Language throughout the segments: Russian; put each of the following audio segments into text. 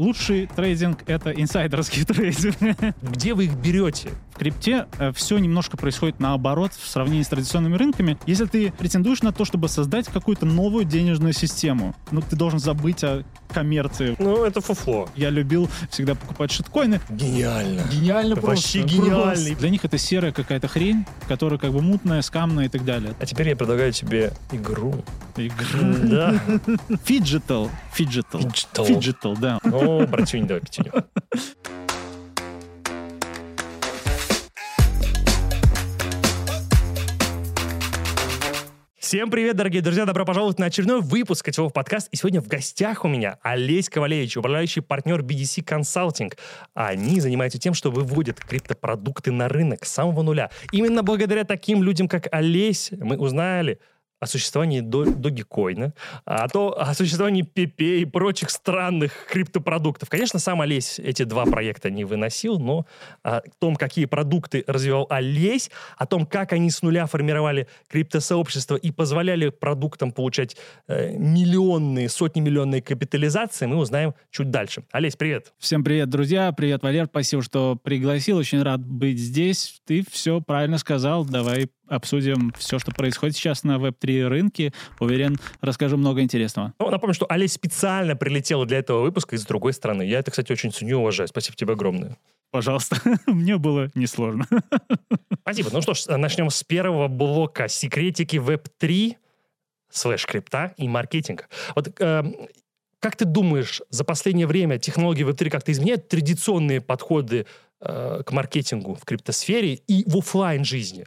лучший трейдинг — это инсайдерский трейдинг. Где вы их берете? В крипте э, все немножко происходит наоборот в сравнении с традиционными рынками. Если ты претендуешь на то, чтобы создать какую-то новую денежную систему, ну, ты должен забыть о коммерции. Ну, это фуфло. Я любил всегда покупать шиткоины. Гениально. Гениально Вообще просто. гениальный. Просто. Для них это серая какая-то хрень, которая как бы мутная, скамная и так далее. А теперь я предлагаю тебе игру. Игра. Да. Phygital. Phygital. Phygital. Phygital, да. О, братюнь, давай пятюню. Всем привет, дорогие друзья! Добро пожаловать на очередной выпуск Котелов подкаст. И сегодня в гостях у меня Олесь Ковалевич, управляющий партнер BDC Consulting. Они занимаются тем, что выводят криптопродукты на рынок с самого нуля. Именно благодаря таким людям, как Олесь, мы узнали о существовании Dogecoin, а то о существовании PP и прочих странных криптопродуктов. Конечно, сам Олесь эти два проекта не выносил, но о том, какие продукты развивал Олесь, о том, как они с нуля формировали криптосообщество и позволяли продуктам получать э, миллионные, сотни миллионные капитализации, мы узнаем чуть дальше. Олесь, привет! Всем привет, друзья. Привет, Валер. Спасибо, что пригласил. Очень рад быть здесь. Ты все правильно сказал. Давай обсудим все, что происходит сейчас на Web3 рынке. Уверен, расскажу много интересного. Ну, напомню, что Олесь специально прилетела для этого выпуска из другой страны. Я это, кстати, очень ценю и уважаю. Спасибо тебе огромное. Пожалуйста. Мне было несложно. Спасибо. Ну что ж, начнем с первого блока. Секретики Web3, слэш крипта и маркетинг. Вот э, как ты думаешь, за последнее время технологии Web3 как-то изменяют традиционные подходы э, к маркетингу в криптосфере и в офлайн жизни?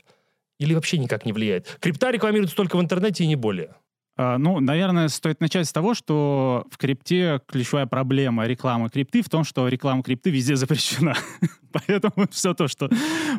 Или вообще никак не влияет? Крипта рекламируется только в интернете и не более. А, Ну, наверное, стоит начать с того, что в крипте ключевая проблема рекламы крипты в том, что реклама крипты везде запрещена. Поэтому все то, что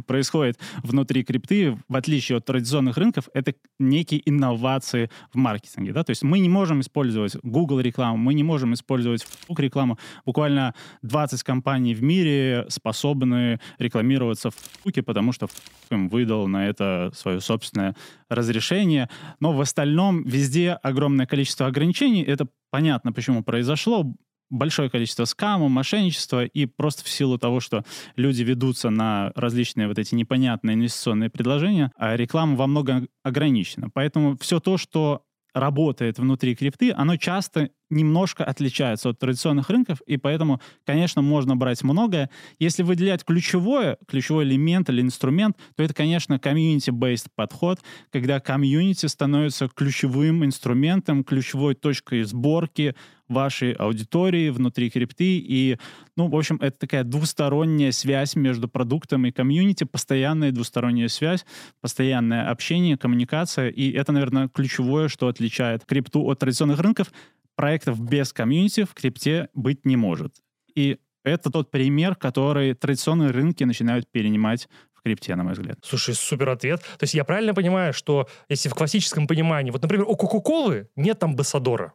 происходит внутри крипты, в отличие от традиционных рынков, это некие инновации в маркетинге. Да? То есть мы не можем использовать Google рекламу, мы не можем использовать Facebook рекламу. Буквально 20 компаний в мире способны рекламироваться в Facebook, потому что Facebook выдал на это свое собственное разрешение. Но в остальном везде огромное количество ограничений. Это понятно, почему произошло большое количество скамов, мошенничества, и просто в силу того, что люди ведутся на различные вот эти непонятные инвестиционные предложения, а реклама во многом ограничена. Поэтому все то, что работает внутри крипты, оно часто немножко отличается от традиционных рынков, и поэтому, конечно, можно брать многое. Если выделять ключевое, ключевой элемент или инструмент, то это, конечно, community-based подход, когда комьюнити становится ключевым инструментом, ключевой точкой сборки вашей аудитории внутри крипты. И, ну, в общем, это такая двусторонняя связь между продуктом и комьюнити, постоянная двусторонняя связь, постоянное общение, коммуникация. И это, наверное, ключевое, что отличает крипту от традиционных рынков. Проектов без комьюнити в крипте быть не может. И это тот пример, который традиционные рынки начинают перенимать в крипте, на мой взгляд. Слушай, супер ответ. То есть я правильно понимаю, что если в классическом понимании, вот, например, у Кока-Колы нет амбассадора,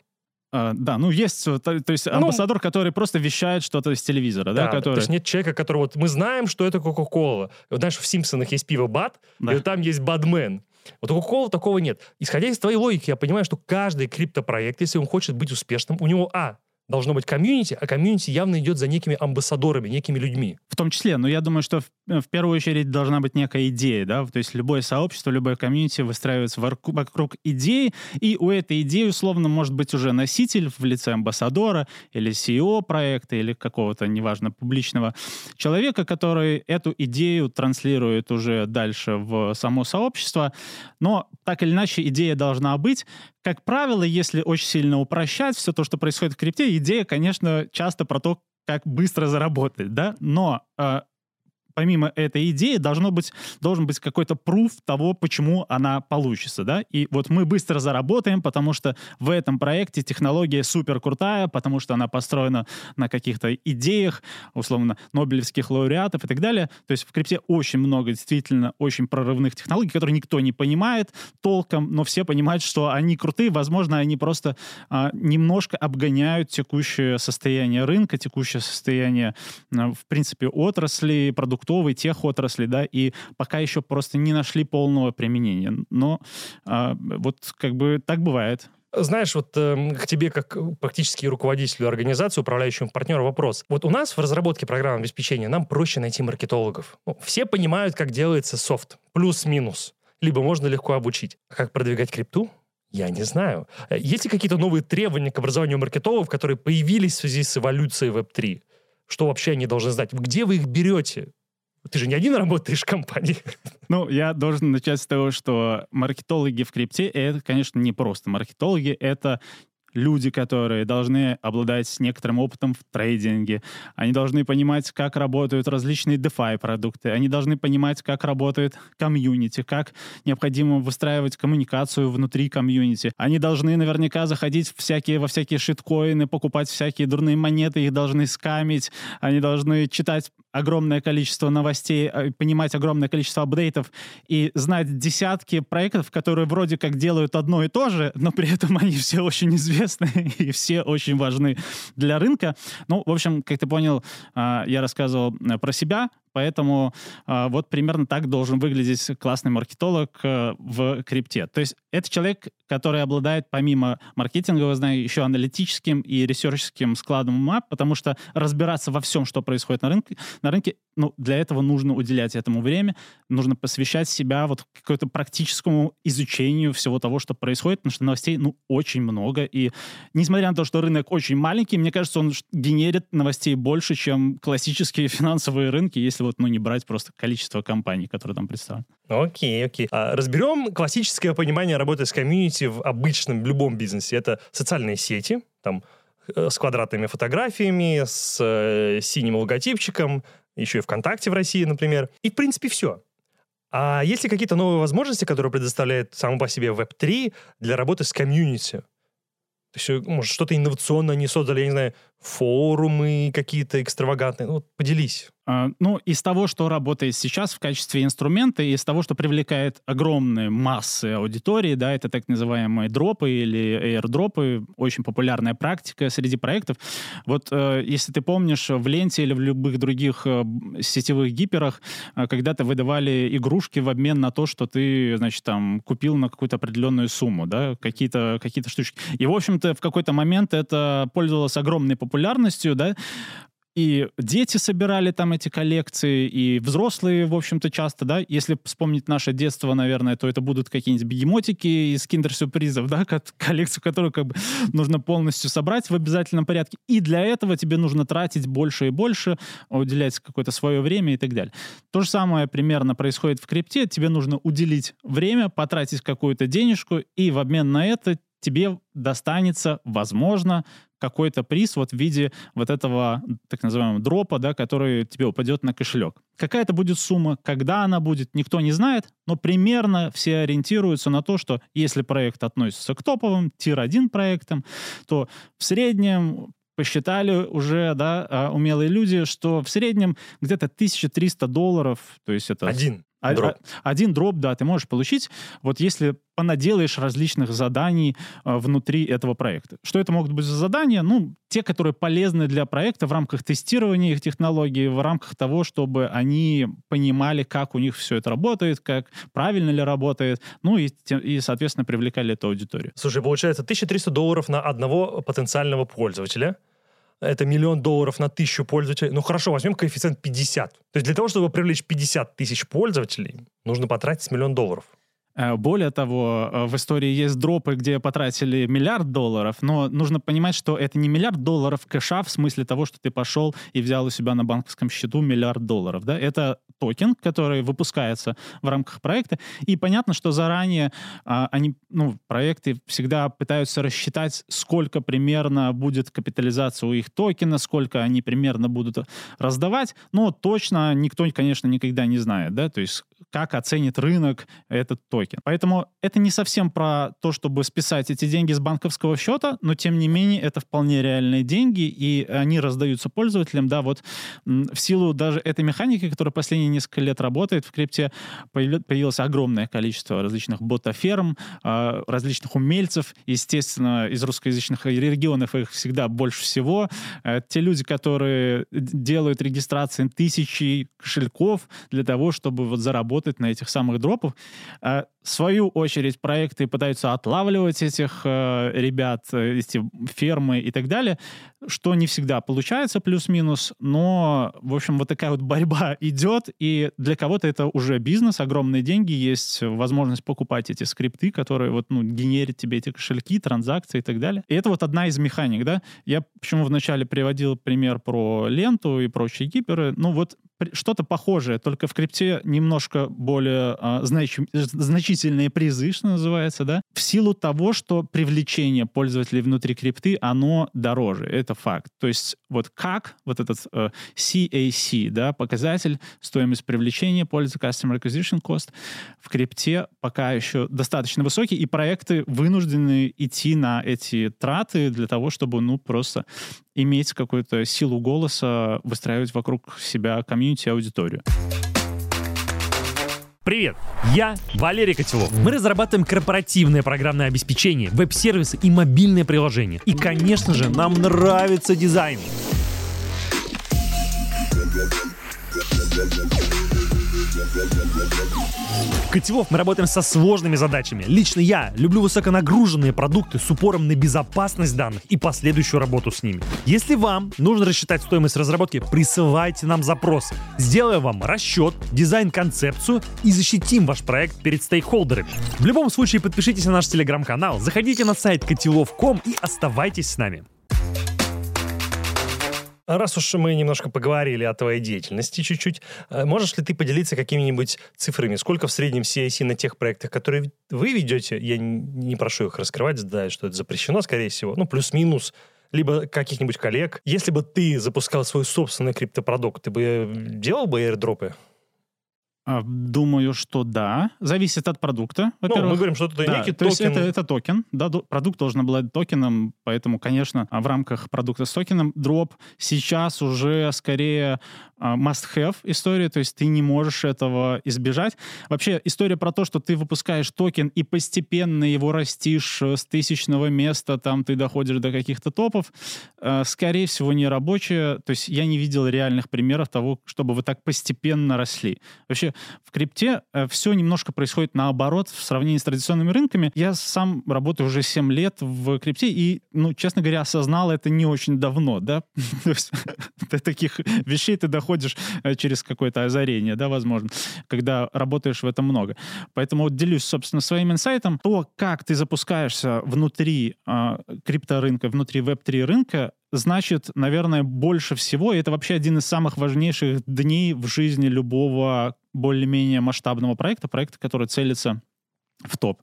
А, да, ну есть, то, то есть амбассадор, который просто вещает что-то с телевизора, да, Ну, Да, который... то есть нет человека, который вот мы знаем, что это Кока-Кола. Вот знаешь, в Симпсонах есть пиво Бад, Да. и там есть Бадмен. Вот у Кока-Колы такого нет. Исходя из твоей логики, я понимаю, что каждый криптопроект, если он хочет быть успешным, у него, а, должно быть комьюнити, а комьюнити явно идет за некими амбассадорами, некими людьми. В том числе, но я думаю, что в, в первую очередь должна быть некая идея, да, то есть любое сообщество, любое комьюнити выстраивается вокруг идеи, и у этой идеи, условно, может быть уже носитель в лице амбассадора или CEO проекта или какого-то, неважно, публичного человека, который эту идею транслирует уже дальше в само сообщество, но так или иначе идея должна быть. Как правило, если очень сильно упрощать все то, что происходит в крипте, идея, конечно, часто про то, как быстро заработать, да, но э, помимо этой идеи должно быть, должен быть какой-то пруф того, почему она получится, да, и вот мы быстро заработаем, потому что в этом проекте технология супер крутая, потому что она построена на каких-то идеях, условно, нобелевских лауреатов и так далее, то есть в крипте очень много действительно очень прорывных технологий, которые никто не понимает толком, но все понимают, что они крутые, возможно, они просто а, немножко обгоняют текущее состояние рынка, текущее состояние, а, в принципе, отрасли, продуктовой, тех отраслей, да, и пока еще просто не нашли полного применения. Но а, вот как бы так бывает. Знаешь, вот э, к тебе как практически руководителю организации, управляющему партнеру вопрос. Вот у нас в разработке программ обеспечения нам проще найти маркетологов. Ну, все понимают, как делается софт. Плюс-минус. Либо можно легко обучить. А как продвигать крипту? Я не знаю. Э, есть ли какие-то новые требования к образованию маркетологов, которые появились в связи с эволюцией Web3? Что вообще они должны знать? Где вы их берете? Ты же не один работаешь в компании. Ну, я должен начать с того, что маркетологи в крипте — это, конечно, не просто маркетологи, это люди, которые должны обладать некоторым опытом в трейдинге, они должны понимать, как работают различные DeFi продукты, они должны понимать, как работает комьюнити, как необходимо выстраивать коммуникацию внутри комьюнити. Они должны наверняка заходить всякие, во всякие шиткоины, покупать всякие дурные монеты, их должны скамить, они должны читать огромное количество новостей, э, понимать огромное количество апдейтов и знать десятки проектов, которые вроде как делают одно и то же, но при этом они все очень известны и все очень важны для рынка. Ну, в общем, как ты понял, а, я рассказывал э, про себя, Поэтому э, вот примерно так должен выглядеть классный маркетолог э, в крипте. То есть это человек, который обладает помимо маркетингового знания еще аналитическим и ресерческим складом ума, потому что разбираться во всем, что происходит на рынке, на рынке ну, для этого нужно уделять этому время, нужно посвящать себя вот какому-то практическому изучению всего того, что происходит, потому что новостей, ну, очень много, и несмотря на то, что рынок очень маленький, мне кажется, он генерит новостей больше, чем классические финансовые рынки, если вот, ну, не брать просто количество компаний, которые там представлены. Окей, окей. А, разберем классическое понимание работы с комьюнити в обычном, в любом бизнесе. Это социальные сети, там, э, с квадратными фотографиями, с э, синим логотипчиком, еще и ВКонтакте в России, например. И, в принципе, все. А есть ли какие-то новые возможности, которые предоставляет само по себе Web3 для работы с комьюнити? То есть, э, может, что-то инновационное они создали, я не знаю, форумы какие-то экстравагантные. Ну, поделись. А, ну, из того, что работает сейчас в качестве инструмента, из того, что привлекает огромные массы аудитории, да, это так называемые дропы или airdropы, очень популярная практика среди проектов. Вот э, если ты помнишь, в ленте или в любых других э, сетевых гиперах э, когда-то выдавали игрушки в обмен на то, что ты, значит, там купил на какую-то определенную сумму, да, какие-то какие штучки. И, в общем-то, в какой-то момент это пользовалось огромной популярностью, да, и дети собирали там эти коллекции, и взрослые, в общем-то, часто, да, если вспомнить наше детство, наверное, то это будут какие-нибудь бегемотики из киндер-сюрпризов, да, коллекцию, которую как бы нужно полностью собрать в обязательном порядке, и для этого тебе нужно тратить больше и больше, уделять какое-то свое время и так далее. То же самое примерно происходит в крипте, тебе нужно уделить время, потратить какую-то денежку, и в обмен на это тебе достанется, возможно, какой-то приз вот в виде вот этого так называемого дропа, да, который тебе упадет на кошелек. Какая это будет сумма, когда она будет, никто не знает, но примерно все ориентируются на то, что если проект относится к топовым, тир-1 проектам, то в среднем посчитали уже, да, а, умелые люди, что в среднем где-то 1300 долларов, то есть это... Один. А, дроп. А, один дроп, да, ты можешь получить, вот если понаделаешь различных заданий а, внутри этого проекта. Что это могут быть за задания? Ну, те, которые полезны для проекта в рамках тестирования их технологий, в рамках того, чтобы они понимали, как у них все это работает, как правильно ли работает, ну и, и соответственно, привлекали эту аудиторию. Слушай, получается 1300 долларов на одного потенциального пользователя — это миллион долларов на тысячу пользователей. Ну хорошо, возьмем коэффициент 50. То есть для того, чтобы привлечь 50 тысяч пользователей, нужно потратить миллион долларов. Э, более того, э, в истории есть дропы, где потратили миллиард долларов, но нужно понимать, что это не миллиард долларов кэша в смысле того, что ты пошел и взял у себя на банковском счету миллиард долларов. Да? Это токен, который выпускается в рамках проекта. И понятно, что заранее а, они, ну, проекты всегда пытаются рассчитать, сколько примерно будет капитализация у их токена, сколько они примерно будут раздавать. Но точно никто, конечно, никогда не знает, да, то есть как оценит рынок этот токен. Поэтому это не совсем про то, чтобы списать эти деньги с банковского счета, но тем не менее это вполне реальные деньги, и они раздаются пользователям, да, вот в силу даже этой механики, которая последние несколько лет работает в крипте, появилось огромное количество различных ботаферм, а, различных умельцев. Естественно, из русскоязычных регионов их всегда больше всего. Э, те люди, которые делают регистрации тысячи кошельков для того, чтобы вот заработать на этих самых дропах, э, в свою очередь проекты пытаются отлавливать этих э, ребят, эти фермы и так далее, что не всегда получается плюс-минус, но, в общем, вот такая вот борьба идет, и для кого-то это уже бизнес, огромные деньги, есть возможность покупать эти скрипты, которые вот, ну, генерят тебе эти кошельки, транзакции и так далее. И это вот одна из механик, да. Я почему вначале приводил пример про ленту и прочие гиперы, ну вот что-то похожее, только в крипте немножко более а, знач... значительные призы, что называется, да, в силу того, что привлечение пользователей внутри крипты, оно дороже, это факт. То есть вот как вот этот э, CAC, да, показатель стоимость привлечения пользователя, Customer Acquisition Cost, в крипте пока еще достаточно высокий, и проекты вынуждены идти на эти траты для того, чтобы, ну, просто иметь какую-то силу голоса, выстраивать вокруг себя комьюнити, аудиторию. Привет, я Валерий Котелов. Мы разрабатываем корпоративное программное обеспечение, веб-сервисы и мобильные приложения. И, конечно же, нам нравится дизайн. Котелов мы работаем со сложными задачами. Лично я люблю высоконагруженные продукты с упором на безопасность данных и последующую работу с ними. Если вам нужно рассчитать стоимость разработки, присылайте нам запрос. Сделаем вам расчет, дизайн-концепцию и защитим ваш проект перед стейкхолдерами. В любом случае подпишитесь на наш телеграм-канал, заходите на сайт котелов.ком и оставайтесь с нами. Раз уж мы немножко поговорили о твоей деятельности чуть-чуть, э, можешь ли ты поделиться какими-нибудь цифрами? Сколько в среднем CAC на тех проектах, которые вы ведете? Я не прошу их раскрывать, да, что это запрещено, скорее всего. Ну, плюс-минус либо каких-нибудь коллег. Если бы ты запускал свой собственный криптопродукт, ты бы делал бы airdrop ы? А, думаю, что да. Зависит от продукта, во-первых. Ну, мы говорим, что это да, некий то токен. Есть это, это токен. Да, продукт должен обладать токеном, поэтому, конечно, в рамках продукта с токеном дроп сейчас уже скорее а, must-have история, то есть ты не можешь этого избежать. Вообще история про то, что ты выпускаешь токен и постепенно его растишь э, с тысячного места, там ты доходишь до каких-то топов, э, скорее всего не рабочая. То есть я не видел реальных примеров того, чтобы вы так постепенно росли. Вообще в крипте э, все немножко происходит наоборот в сравнении с традиционными рынками. Я сам работаю уже 7 лет в крипте и, ну, честно говоря, осознал это не очень давно, да. То есть таких вещей ты доходишь э, через какое-то озарение, да, возможно, когда работаешь в этом много. Поэтому вот делюсь, собственно, своим инсайтом. То, как ты запускаешься внутри э, крипторынка, внутри веб-3 рынка, значит, наверное, больше всего, и это вообще один из самых важнейших дней в жизни любого более-менее масштабного проекта, проекта, который целится в топ.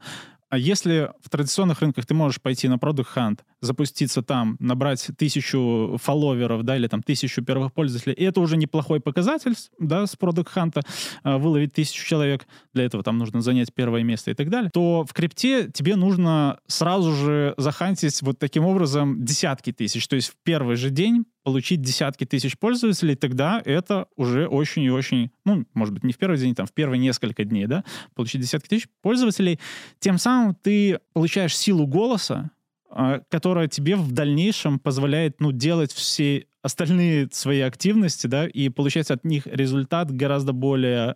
А если в традиционных рынках ты можешь пойти на Product Hunt, запуститься там, набрать тысячу фолловеров, да, или там тысячу первых пользователей, и это уже неплохой показатель, да, с Product Hunt, а, выловить тысячу человек, для этого там нужно занять первое место и так далее, то в крипте тебе нужно сразу же захантить вот таким образом десятки тысяч, то есть в первый же день получить десятки тысяч пользователей, тогда это уже очень и очень, ну, может быть, не в первый день, там, в первые несколько дней, да, получить десятки тысяч пользователей. Тем самым ты получаешь силу голоса, а, которая тебе в дальнейшем позволяет, ну, делать все остальные свои активности, да, и получать от них результат гораздо более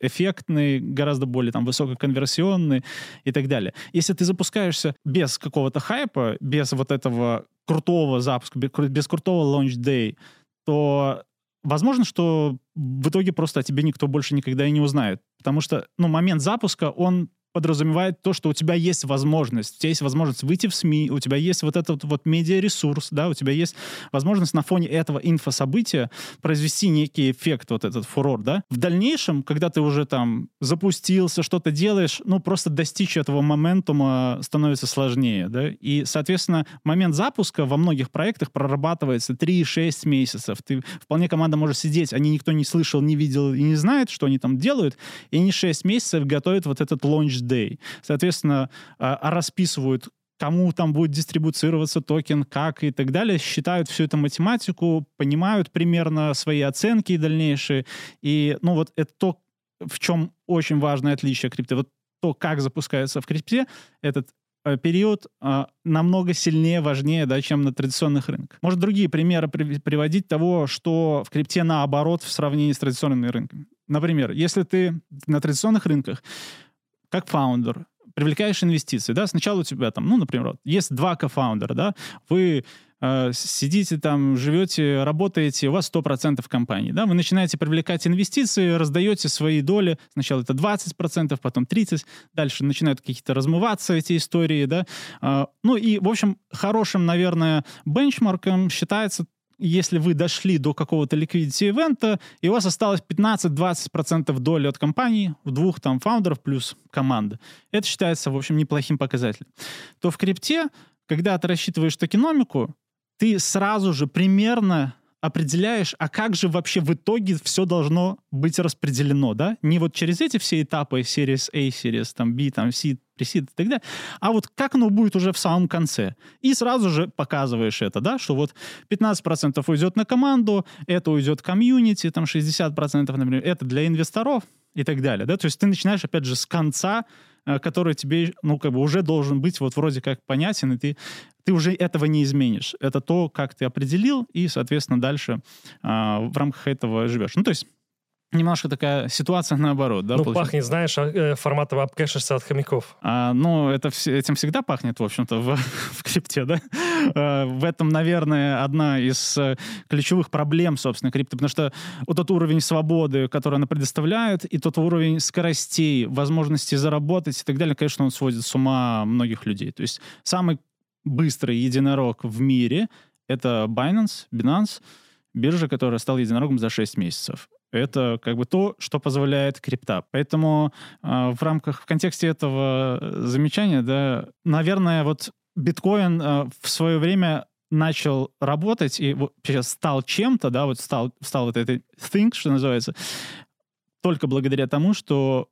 эффектный, гораздо более там высококонверсионный и так далее. Если ты запускаешься без какого-то хайпа, без вот этого крутого запуска, без крутого launch day, то возможно, что в итоге просто о тебе никто больше никогда и не узнает. Потому что, ну, момент запуска, он подразумевает то, что у тебя есть возможность. У тебя есть возможность выйти в СМИ, у тебя есть вот этот вот медиаресурс, да, у тебя есть возможность на фоне этого инфособытия произвести некий эффект, вот этот фурор, да. В дальнейшем, когда ты уже там запустился, что-то делаешь, ну, просто достичь этого моментума становится сложнее, да. И, соответственно, момент запуска во многих проектах прорабатывается 3-6 месяцев. Ты, вполне команда может сидеть, они никто не слышал, не видел и не знает, что они там делают, и они 6 месяцев готовят вот этот launch day. Соответственно, а, а расписывают кому там будет дистрибуцироваться токен, как и так далее, считают всю эту математику, понимают примерно свои оценки дальнейшие. И, ну, вот это то, в чем очень важное отличие крипты. Вот то, как запускается в крипте этот э, период э, намного сильнее, важнее, да, чем на традиционных рынках. Может, другие примеры при, приводить того, что в крипте наоборот в сравнении с традиционными рынками. Например, если ты на традиционных рынках как фаундер привлекаешь инвестиции, да, сначала у тебя там, ну, например, вот, есть два кофаундера, да, вы э, сидите там, живете, работаете, у вас 100% компании, да, вы начинаете привлекать инвестиции, раздаете свои доли, сначала это 20%, потом 30%, дальше начинают какие-то размываться эти истории, да, э, ну и, в общем, хорошим, наверное, бенчмарком считается если вы дошли до какого-то liquidity ивента, и у вас осталось 15-20% доли от компании, в двух там фаундеров плюс команда, это считается, в общем, неплохим показателем. То в крипте, когда ты рассчитываешь токеномику, ты сразу же примерно определяешь, а как же вообще в итоге все должно быть распределено, да? Не вот через эти все этапы, Series A, Series там, B, там, C, Pre-Seed и так далее, а вот как оно будет уже в самом конце. И сразу же показываешь это, да, что вот 15% уйдет на команду, это уйдет комьюнити, там 60%, например, это для инвесторов и так далее, да? То есть ты начинаешь, опять же, с конца Э, который тебе, ну, как бы уже должен быть вот вроде как понятен, и ты, ты уже этого не изменишь. Это то, как ты определил, и, соответственно, дальше а, в рамках этого живешь. Ну, то есть немножко такая ситуация наоборот, да? Ну, получается? пахнет, знаешь, а, э, форматово обкэшишься от хомяков. А, ну, это, этим всегда пахнет, в общем-то, в, в крипте, да? А, в этом, наверное, одна из э, ключевых проблем, собственно, крипто, потому что вот тот уровень свободы, который она предоставляет, и тот уровень скоростей, возможности заработать и так далее, конечно, он сводит с ума многих людей. То есть самый быстрый единорог в мире — это Binance, Binance, биржа, которая стала единорогом за 6 месяцев это как бы то, что позволяет крипта. Поэтому э, в рамках, в контексте этого замечания, да, наверное, вот биткоин э, в свое время начал работать и вот сейчас стал чем-то, да, вот стал, стал вот этой thing, что называется, только благодаря тому, что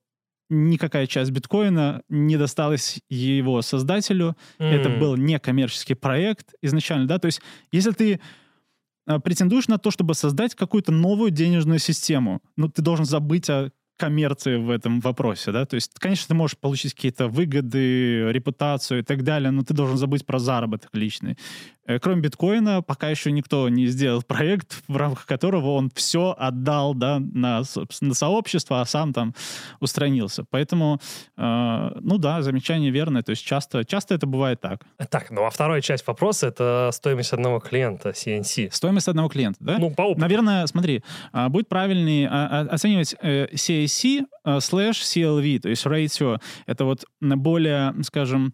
никакая часть биткоина не досталась его создателю. Mm. Это был некоммерческий проект изначально, да, то есть если ты Э, претендуешь на то, чтобы создать какую-то новую денежную систему. Ну, ты должен забыть о коммерции в этом вопросе, да, то есть, конечно, ты можешь получить какие-то выгоды, репутацию и так далее, но ты должен забыть про заработок личный. Э, кроме биткоина, пока еще никто не сделал проект, в рамках которого он все отдал да, на, на сообщество, а сам там устранился. Поэтому, э, ну да, замечание верное. То есть часто, часто это бывает так. Так, ну а вторая часть вопроса — это стоимость одного клиента CNC. Стоимость одного клиента, да? Ну, по опыту. Наверное, смотри, а, будет правильнее а, оценивать э, CAC слэш CLV, то есть ratio. Это вот более, скажем,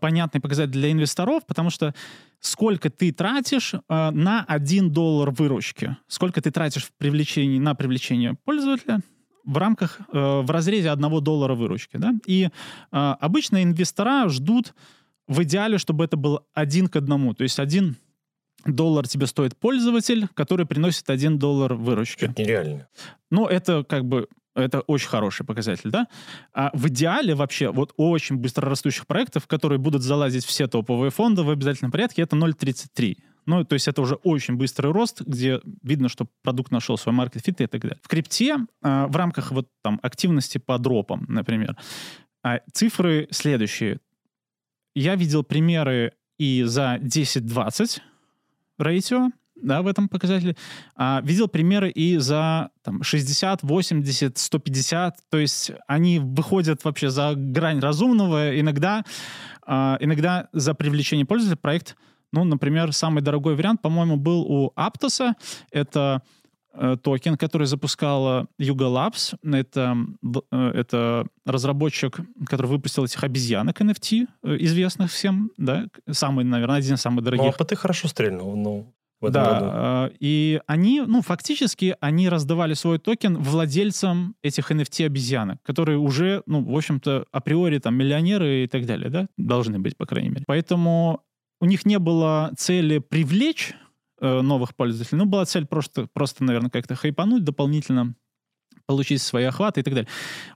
понятный показатель для инвесторов, потому что сколько ты тратишь э, на 1 доллар выручки, сколько ты тратишь в привлечении, на привлечение пользователя в рамках, э, в разрезе 1 доллара выручки. Да? И э, обычно инвестора ждут в идеале, чтобы это был один к одному, то есть один доллар тебе стоит пользователь, который приносит 1 доллар выручки. Это нереально. Ну, это как бы это очень хороший показатель, да? А в идеале вообще вот очень быстрорастущих проектов, которые будут залазить все топовые фонды в обязательном порядке, это 0,33. Ну, то есть это уже очень быстрый рост, где видно, что продукт нашел свой market fit и так далее. В крипте э, в рамках вот там активности по дропам, например, э, цифры следующие. Я видел примеры и за 10-20 рейтио, да, в этом показателе. А, видел примеры и за там, 60, 80, 150. То есть они выходят вообще за грань разумного. Иногда, а, иногда за привлечение пользователя проект, ну, например, самый дорогой вариант, по-моему, был у Aptos. Это э, токен, который запускала Yuga Labs. Это, э, это разработчик, который выпустил этих обезьянок NFT, э, известных всем, да, самый, наверное, один из самых дорогих. Ну, а ты хорошо стрельнул, ну в этом да, году. А, и они, ну, фактически, они раздавали свой токен владельцам этих NFT-обезьянок, которые уже, ну, в общем-то, априори там миллионеры и так далее, да, должны быть, по крайней мере. Поэтому у них не было цели привлечь э, новых пользователей, ну, была цель просто, просто наверное, как-то хайпануть дополнительно, получить свои охваты и так далее.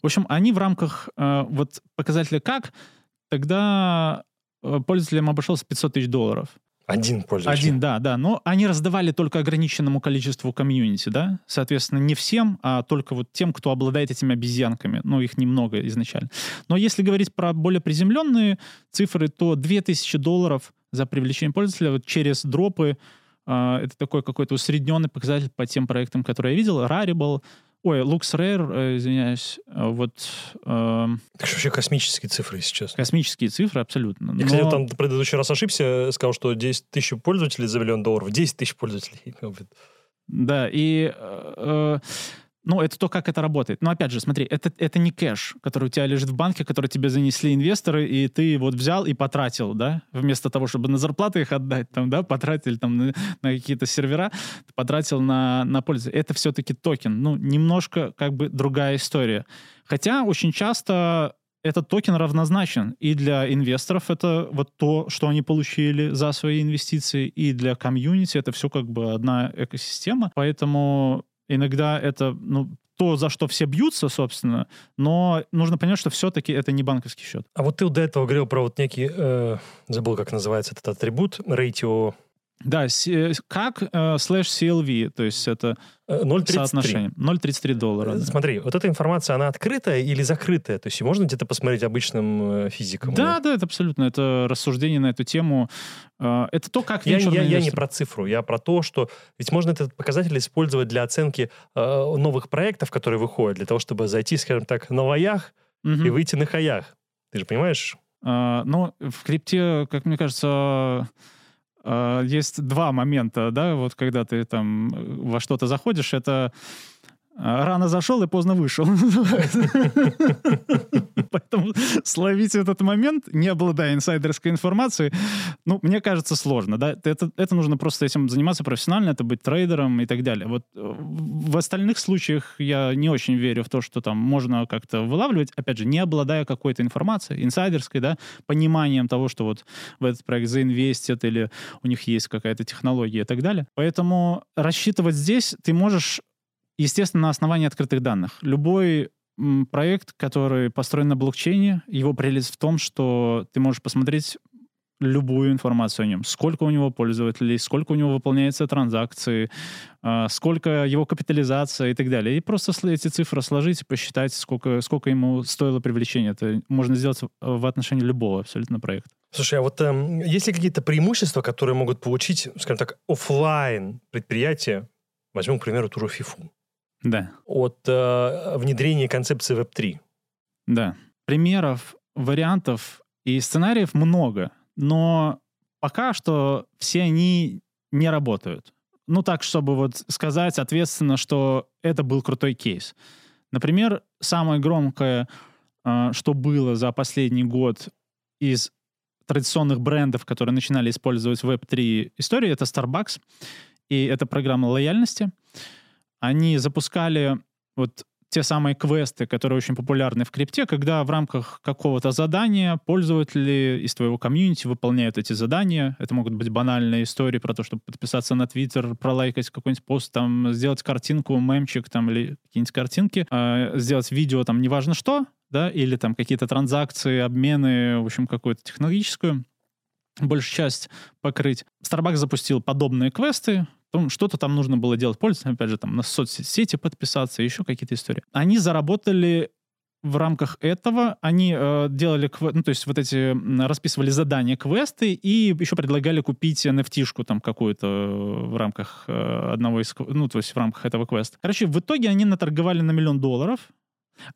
В общем, они в рамках э, вот показателя как тогда э, пользователям обошелся 500 тысяч долларов. Один пользователь. Один, да, да. Но они раздавали только ограниченному количеству комьюнити, да. Соответственно, не всем, а только вот тем, кто обладает этими обезьянками. Ну, их немного изначально. Но если говорить про более приземленные цифры, то 2000 долларов за привлечение пользователя вот через дропы. Э, это такой какой-то усредненный показатель по тем проектам, которые я видел. Rarible, Ой, LuxRare, э, извиняюсь, э, вот... Э, это вообще космические цифры сейчас. Космические цифры, абсолютно. Я, кстати, там в предыдущий раз ошибся, сказал, что 10 тысяч пользователей за миллион долларов. 10 тысяч пользователей. Да, и... Э, э ну, это то, как это работает. Но опять же, смотри, это, это не кэш, который у тебя лежит в банке, который тебе занесли инвесторы, и ты вот взял и потратил, да, вместо того, чтобы на зарплаты их отдать, там, да, потратил там на, на какие-то сервера, потратил на, на пользу. Это все-таки токен. Ну, немножко как бы другая история. Хотя очень часто этот токен равнозначен и для инвесторов это вот то, что они получили за свои инвестиции, и для комьюнити это все как бы одна экосистема. Поэтому Иногда это, ну, то, за что все бьются, собственно, но нужно понять, что все-таки это не банковский счет. А вот ты до этого говорил про вот некий, э, забыл, как называется этот атрибут, ratio да, э, как э, слэш CLV, то есть это 0,33. соотношение. 0,33 доллара. Да. Смотри, вот эта информация, она открытая или закрытая? То есть можно где-то посмотреть обычным э, физикам? Да, да, это абсолютно. Это рассуждение на эту тему. Это то, как я, я, я не про цифру, я про то, что ведь можно этот показатель использовать для оценки э, новых проектов, которые выходят, для того, чтобы зайти, скажем так, на лоях угу. и выйти на хаях. Ты же понимаешь? А, ну, в крипте, как мне кажется есть два момента, да, вот когда ты там во что-то заходишь, это а, рано зашел и поздно вышел. Поэтому словить этот момент, не обладая инсайдерской информацией, ну, мне кажется, сложно. Да? Это, это нужно просто этим заниматься профессионально, это быть трейдером и так далее. Вот э, в остальных случаях я не очень верю в то, что там можно как-то вылавливать, опять же, не обладая какой-то информацией, инсайдерской, да, пониманием того, что вот в этот проект заинвестят или у них есть какая-то технология и так далее. Поэтому рассчитывать здесь ты можешь Естественно, на основании открытых данных. Любой проект, который построен на блокчейне, его прелесть в том, что ты можешь посмотреть любую информацию о нем. Сколько у него пользователей, сколько у него выполняется транзакции, а, сколько его капитализация и так далее. И просто эти цифры сложить и посчитать, сколько, сколько ему стоило привлечение. Это можно сделать в отношении любого абсолютно проекта. Слушай, а вот э, есть ли какие-то преимущества, которые могут получить, скажем так, офлайн предприятия? Возьмем, к примеру, туру ФИФУ да. от э, внедрения концепции Web3. Да. Примеров, вариантов и сценариев много, но пока что все они не работают. Ну так, чтобы вот сказать ответственно, что это был крутой кейс. Например, самое громкое, э, что было за последний год из традиционных брендов, которые начинали использовать Web3 истории, это Starbucks, и это программа лояльности они запускали вот те самые квесты, которые очень популярны в крипте, когда в рамках какого-то задания пользователи из твоего комьюнити выполняют эти задания. Это могут быть банальные истории про то, чтобы подписаться на Твиттер, пролайкать какой-нибудь пост, там, сделать картинку, мемчик там, или какие-нибудь картинки, э, сделать видео, там, неважно что, да, или там какие-то транзакции, обмены, в общем, какую-то технологическую большую часть покрыть. Starbucks запустил подобные квесты, что-то там нужно было делать пользователям, опять же, там на соцсети подписаться, еще какие-то истории. Они заработали в рамках этого они э, делали, ну, то есть вот эти, расписывали задания, квесты, и еще предлагали купить NFT-шку там какую-то в рамках э, одного из, ну, то есть в рамках этого квеста. Короче, в итоге они наторговали на миллион долларов,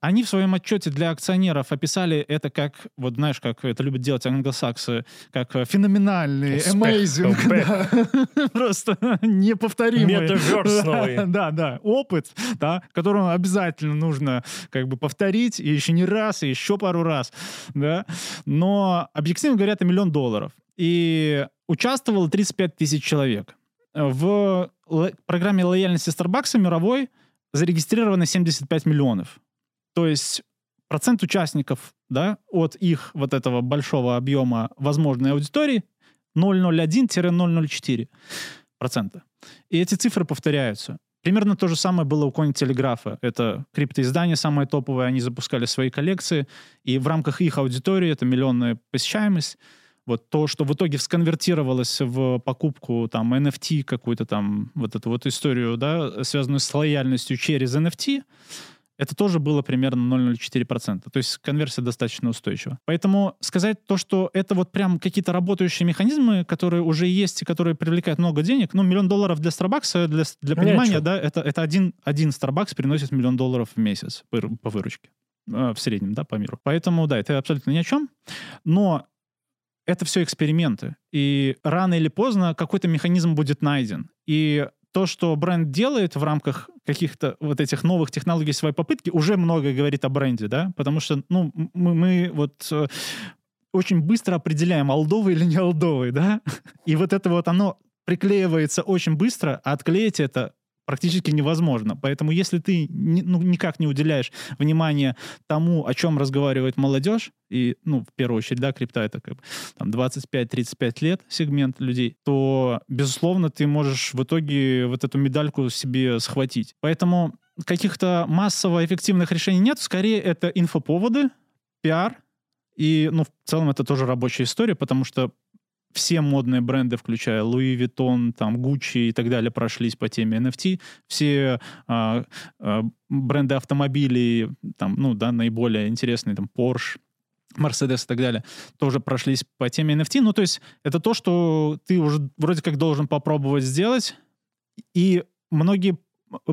они в своем отчете для акционеров описали это как, вот знаешь, как это любят делать англосаксы, как э, феноменальный, amazing, да, просто неповторимый. Метаверс новый. Да, да, опыт, да, который обязательно нужно как бы повторить, и еще не раз, и еще пару раз, да. Но объективно говоря, это миллион долларов. И участвовало 35 тысяч человек. В программе лояльности Starbucks мировой зарегистрировано 75 миллионов. То есть процент участников да, от их вот этого большого объема возможной аудитории 0,01-0,04 процента. И эти цифры повторяются. Примерно то же самое было у Кони Телеграфа. Это криптоиздание самое топовое, они запускали свои коллекции, и в рамках их аудитории, это миллионная посещаемость, вот то, что в итоге сконвертировалось в покупку там NFT, какую-то там вот эту вот историю, да, связанную с лояльностью через NFT, это тоже было примерно 0,04%. То есть конверсия достаточно устойчива. Поэтому сказать то, что это вот прям какие-то работающие механизмы, которые уже есть и которые привлекают много денег, ну, миллион долларов для Starbucks, для, для понимания, да, это, это один, один Starbucks приносит миллион долларов в месяц по, по выручке. Э, в среднем, да, по миру. Поэтому, да, это абсолютно ни о чем. Но это все эксперименты. И рано или поздно какой-то механизм будет найден. И то, что бренд делает в рамках каких-то вот этих новых технологий своей попытки, уже много говорит о бренде, да, потому что, ну, мы, мы вот э, очень быстро определяем, алдовый или не алдовый, да, и вот это вот оно приклеивается очень быстро, а отклеить это практически невозможно. Поэтому если ты ну, никак не уделяешь внимания тому, о чем разговаривает молодежь, и, ну, в первую очередь, да, крипта это как бы там 25-35 лет сегмент людей, то, безусловно, ты можешь в итоге вот эту медальку себе схватить. Поэтому каких-то массово эффективных решений нет, скорее это инфоповоды, пиар, и, ну, в целом это тоже рабочая история, потому что все модные бренды, включая Louis Vuitton, там, Gucci и так далее, прошлись по теме NFT. Все э, э, бренды автомобилей, там, ну, да, наиболее интересные, там, Porsche, Mercedes и так далее, тоже прошлись по теме NFT. Ну, то есть это то, что ты уже вроде как должен попробовать сделать, и многие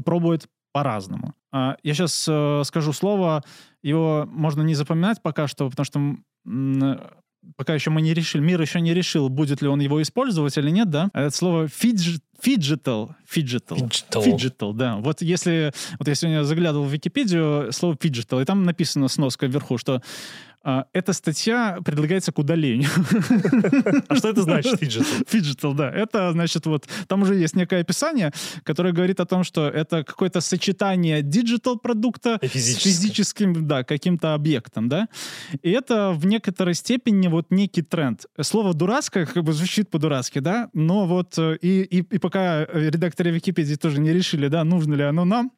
пробуют по-разному. А, я сейчас э, скажу слово, его можно не запоминать пока что, потому что пока еще мы не решили, мир еще не решил, будет ли он его использовать или нет, да? Это слово phyg, phygital, phygital, phygital, да. Вот если, вот я сегодня заглядывал в Википедию, слово phygital, и там написано сноска вверху, что эта статья предлагается к удалению. А что это значит, phygital? Phygital, да. Это, значит, вот, там уже есть некое описание, которое говорит о том, что это какое-то сочетание digital продукта с физическим, да, каким-то объектом, да. И это в некоторой степени вот некий тренд. Слово дурацкое как бы звучит по-дурацки, да, но вот э, и, и, и пока редакторы Википедии тоже не решили, да, нужно ли оно нам,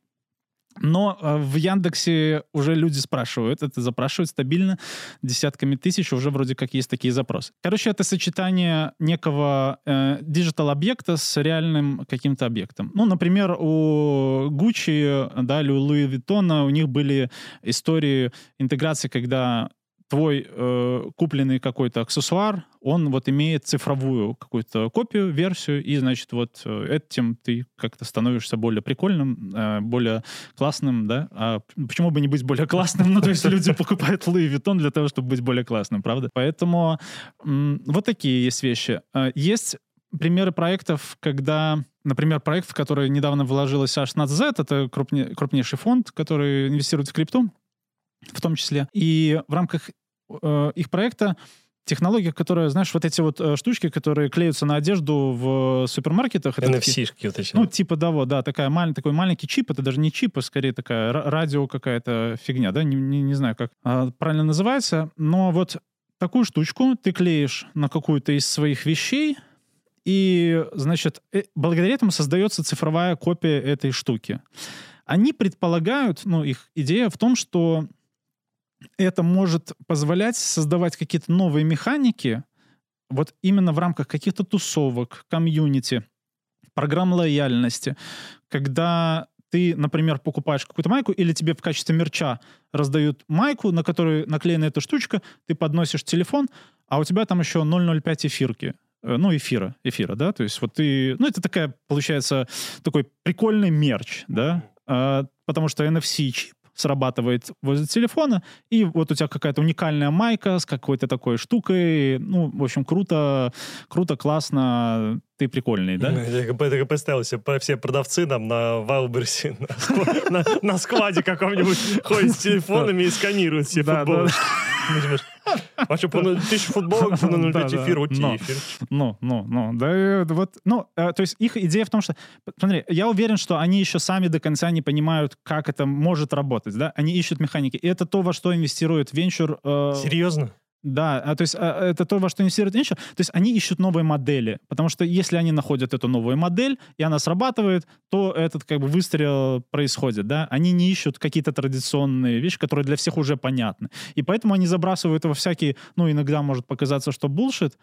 но э, в Яндексе уже люди спрашивают, это запрашивают стабильно десятками тысяч, уже вроде как есть такие запросы. Короче, это сочетание некого э, диджитал-объекта с реальным каким-то объектом. Ну, например, у Gucci, да, или у Louis Vuitton у них были истории интеграции, когда твой э, купленный какой-то аксессуар, он вот имеет цифровую какую-то копию, версию, и, значит, вот э, этим ты как-то становишься более прикольным, э, более классным, да? А почему бы не быть более классным? Ну, то есть люди покупают Louis Vuitton для того, чтобы быть более классным, правда? Поэтому вот такие есть вещи. Э, есть примеры проектов, когда, например, проект, в который недавно вложилась H16Z, это крупне, крупнейший фонд, который инвестирует в крипту, в том числе. И в рамках э, их проекта технология, которая, знаешь, вот эти вот э, штучки, которые клеются на одежду в супермаркетах. NFC-шки вот эти. Ну, типа того, да, такая маль, такой маленький чип, это даже не чип, а скорее такая радио какая-то фигня, да, не, не, не знаю, как э, правильно называется, но вот такую штучку ты клеишь на какую-то из своих вещей, и, значит, э, благодаря этому создается цифровая копия этой штуки. Они предполагают, ну, их идея в том, что это может позволять создавать какие-то новые механики, вот именно в рамках каких-то тусовок, комьюнити, программ лояльности, когда ты, например, покупаешь какую-то майку, или тебе в качестве мерча раздают майку, на которой наклеена эта штучка, ты подносишь телефон, а у тебя там еще 0,05 эфирки. Э, ну, эфира, эфира, да, то есть вот ты, ну, это такая, получается, такой прикольный мерч, да, а, потому что NFC-чип, срабатывает возле телефона, и вот у тебя какая-то уникальная майка с какой-то такой штукой, ну, в общем, круто, круто, классно, ты прикольный, да? Я так представил себе, все продавцы нам на Вайлберсе, на, на складе каком-нибудь ходят с телефонами и сканируют все футболки. Вообще, по тысячу футболок, по 0,5 эфир, эфир. Ну, ну, ну, да, вот, ну, э, то есть их идея в том, что, смотри, я уверен, что они еще сами до конца не понимают, как это может работать, да, они ищут механики, и это то, во что инвестирует венчур. Э, Серьезно? Да, а, то есть а, это то, во что инвестирует венчур. То есть они ищут новые модели, потому что если они находят эту новую модель, и она срабатывает, то этот как бы выстрел происходит, да. Они не ищут какие-то традиционные вещи, которые для всех уже понятны. И поэтому они забрасывают во всякие, ну, иногда может показаться, что булшит,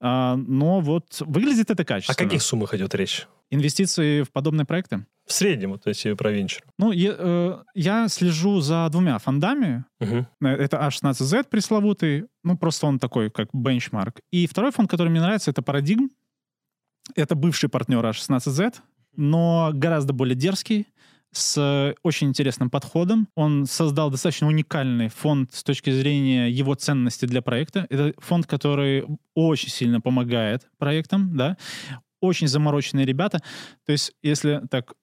а, но вот выглядит это качественно. О каких суммах идет речь? Инвестиции в подобные проекты? В среднем, то есть про венчур. Ну, я, э, я слежу за двумя фондами. Угу. Это A16Z пресловутый, ну, просто он такой, как бенчмарк. И второй фонд, который мне нравится, это Paradigm. Это бывший партнер A16Z, но гораздо более дерзкий, с очень интересным подходом. Он создал достаточно уникальный фонд с точки зрения его ценности для проекта. Это фонд, который очень сильно помогает проектам, да, очень замороченные ребята. То есть, если так э,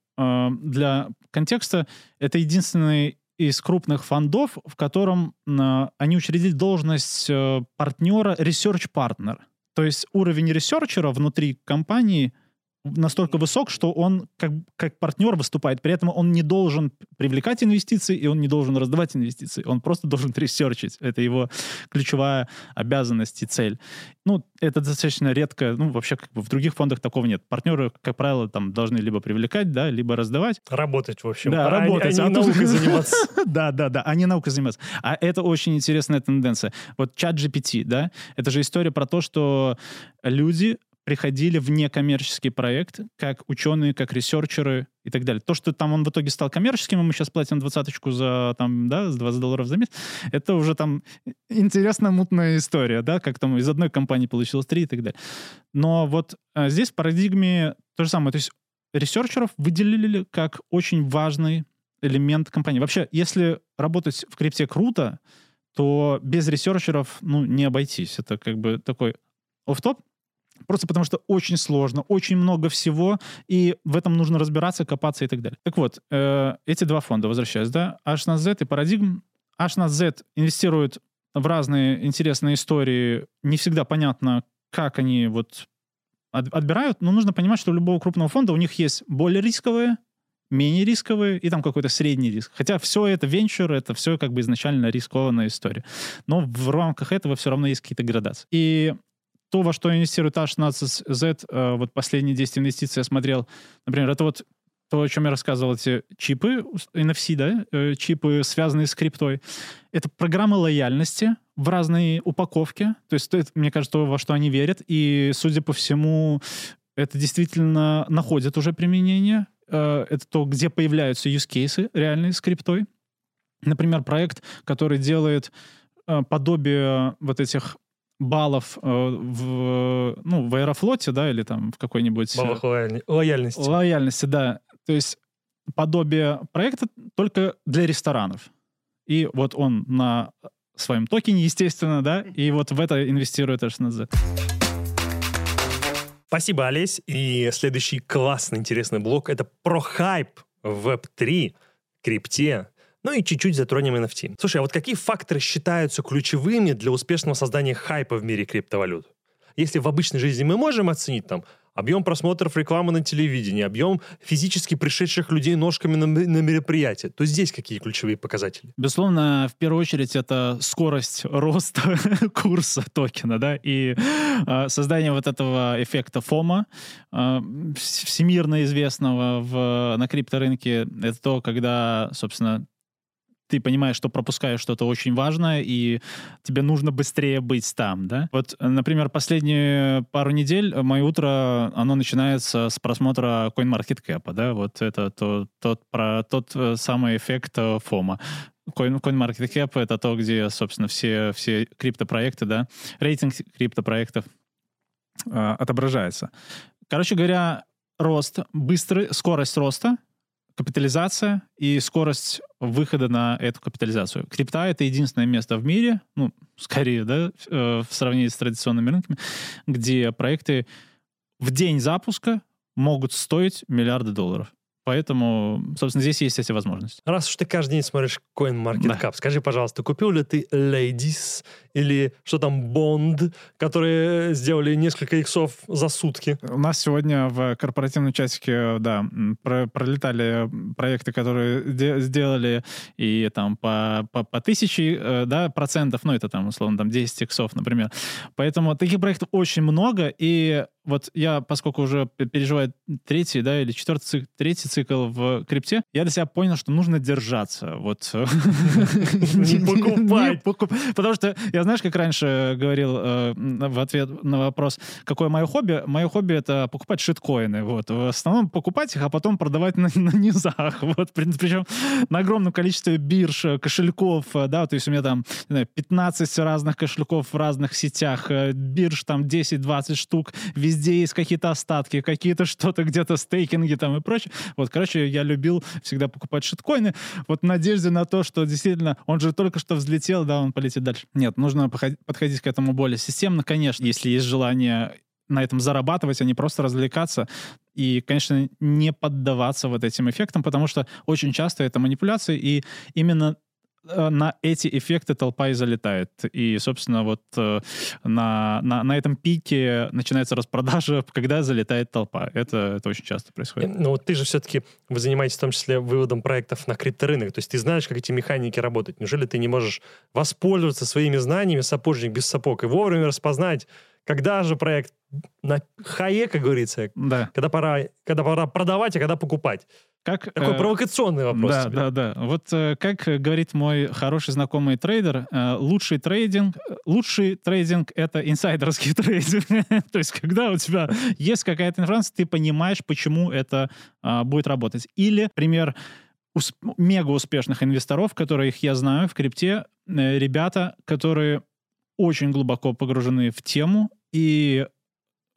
для контекста, это единственный из крупных фондов, в котором э, они учредили должность э, партнера research partner. То есть уровень ресерчера внутри компании — настолько высок, что он как, как партнер выступает. При этом он не должен привлекать инвестиции, и он не должен раздавать инвестиции. Он просто должен ресерчить. Это его ключевая обязанность и цель. Ну, это достаточно редко. Ну, вообще, как бы в других фондах такого нет. Партнеры, как правило, там должны либо привлекать, да, либо раздавать. Работать, в общем. Да, а работать. А не наукой заниматься. Да, да, да, а не наукой заниматься. А это очень интересная тенденция. Вот чат GPT, да, это же история про то, что люди приходили в некоммерческий проект, как ученые, как researcher ы и так далее. То, что там он в итоге стал коммерческим, и мы сейчас платим двадцаточку за, там, да, с 20 долларов за месяц, это уже там интересная мутная история, да, как там из одной компании получилось три и так далее. Но вот а, здесь в парадигме то же самое. То есть researcher ов выделили как очень важный элемент компании. Вообще, если работать в крипте круто, то без researcher ов, ну, не обойтись. Это как бы такой off-top, Просто потому что очень сложно, очень много всего, и в этом нужно разбираться, копаться и так далее. Так вот, э, эти два фонда, возвращаясь, да, a16z и Paradigm. a16z инвестирует в разные интересные истории. Не всегда понятно, как они вот отбирают, но нужно понимать, что у любого крупного фонда у них есть более рисковые, менее рисковые и там какой-то средний риск. Хотя все это венчур, это все как бы изначально рискованная история. Но в рамках этого все равно есть какие-то градации. И то, во что инвестирует A16Z, э, вот последние 10 инвестиций я смотрел, например, это вот то, о чем я рассказывал, эти чипы, NFC, да, э, чипы, связанные с криптой. Это программы лояльности в разной упаковке. То есть, это, мне кажется, то, во что они верят. И, судя по всему, это действительно находит уже применение. Э, это то, где появляются use cases реальные с криптой. Например, проект, который делает подобие вот этих баллов э, в, ну, в Аэрофлоте, да, или там в какой-нибудь... Э, Баллах лояльности. Лояльности, да. То есть подобие проекта только для ресторанов. И вот он на своем токене, естественно, да, и вот в это инвестирует HNZ. Спасибо, Олесь. И следующий классный, интересный блок — это про хайп в Web3, крипте, ну и чуть-чуть затронем NFT. Слушай, а вот какие факторы считаются ключевыми для успешного создания хайпа в мире криптовалют? Если в обычной жизни мы можем оценить там объем просмотров рекламы на телевидении, объем физически пришедших людей ножками на, на мероприятие, то здесь какие ключевые показатели? Безусловно, в первую очередь это скорость роста курса токена, да, и э, создание вот этого эффекта фома, э, всемирно известного в, на крипторынке, это то, когда, собственно, ты понимаешь, что пропускаешь что-то очень важное, и тебе нужно быстрее быть там, да? Вот, например, последние пару недель мое утро, оно начинается с просмотра CoinMarketCap, да? Вот это то, тот, про, тот э, самый эффект э, фома. Coin, CoinMarketCap — это то, где, собственно, все, все криптопроекты, да, рейтинг криптопроектов э, отображается. Короче говоря, рост, быстрый, скорость роста — капитализация и скорость выхода на эту капитализацию. Крипта — это единственное место в мире, ну, скорее, да, э, в сравнении с традиционными рынками, где проекты в день запуска могут стоить миллиарды долларов. Поэтому, собственно, здесь есть эти возможности. Раз уж ты каждый день смотришь CoinMarketCap, да. скажи, пожалуйста, купил ли ты Ladies или что там, Bond, которые сделали несколько иксов за сутки? У нас сегодня в корпоративном чатике, да, про пролетали проекты, которые сделали и там по, по, по тысяче э, да, процентов, ну это там условно там 10 иксов, например. Поэтому таких проектов очень много, и вот я, поскольку уже переживаю третий, да, или четвертый цикл, третий цикл в крипте, я для себя понял, что нужно держаться. Вот. Не покупать. Потому что я, знаешь, как раньше говорил э, в ответ на вопрос, какое мое хобби? Мое хобби — это покупать шиткоины. Вот. В основном покупать их, а потом продавать на, на низах. Вот. Причем на огромном количестве бирж, кошельков, э, да, то есть у меня там знаю, 15 разных кошельков в разных сетях, э, бирж там 10-20 штук, везде везде есть какие-то остатки, какие-то что-то где-то стейкинги там и прочее. Вот, короче, я любил всегда покупать шиткоины, вот в надежде на то, что действительно он же только что взлетел, да, он полетит дальше. Нет, нужно подходить к этому более системно, конечно, если есть желание на этом зарабатывать, а не просто развлекаться. И, конечно, не поддаваться вот этим эффектам, потому что очень часто это манипуляции, и именно на эти эффекты толпа и залетает. И, собственно, вот э, на, на, на этом пике начинается распродажа, когда залетает толпа. Это, это очень часто происходит. Ну вот ты же все-таки, вы занимаетесь в том числе выводом проектов на крипторынок, то есть ты знаешь, как эти механики работают. Неужели ты не можешь воспользоваться своими знаниями сапожник без сапог и вовремя распознать, когда же проект на хае, как говорится, да. когда, пора, когда пора продавать, а когда покупать. Как, Такой э, провокационный вопрос. Да, тебе. да, да. Вот э, как говорит мой хороший знакомый трейдер, э, лучший трейдинг, лучший трейдинг — это инсайдерский трейдинг. То есть когда у тебя есть какая-то информация, ты понимаешь, почему это э, будет работать. Или, пример, усп- мега успешных инвесторов, которых я знаю в крипте, э, ребята, которые очень глубоко погружены в тему и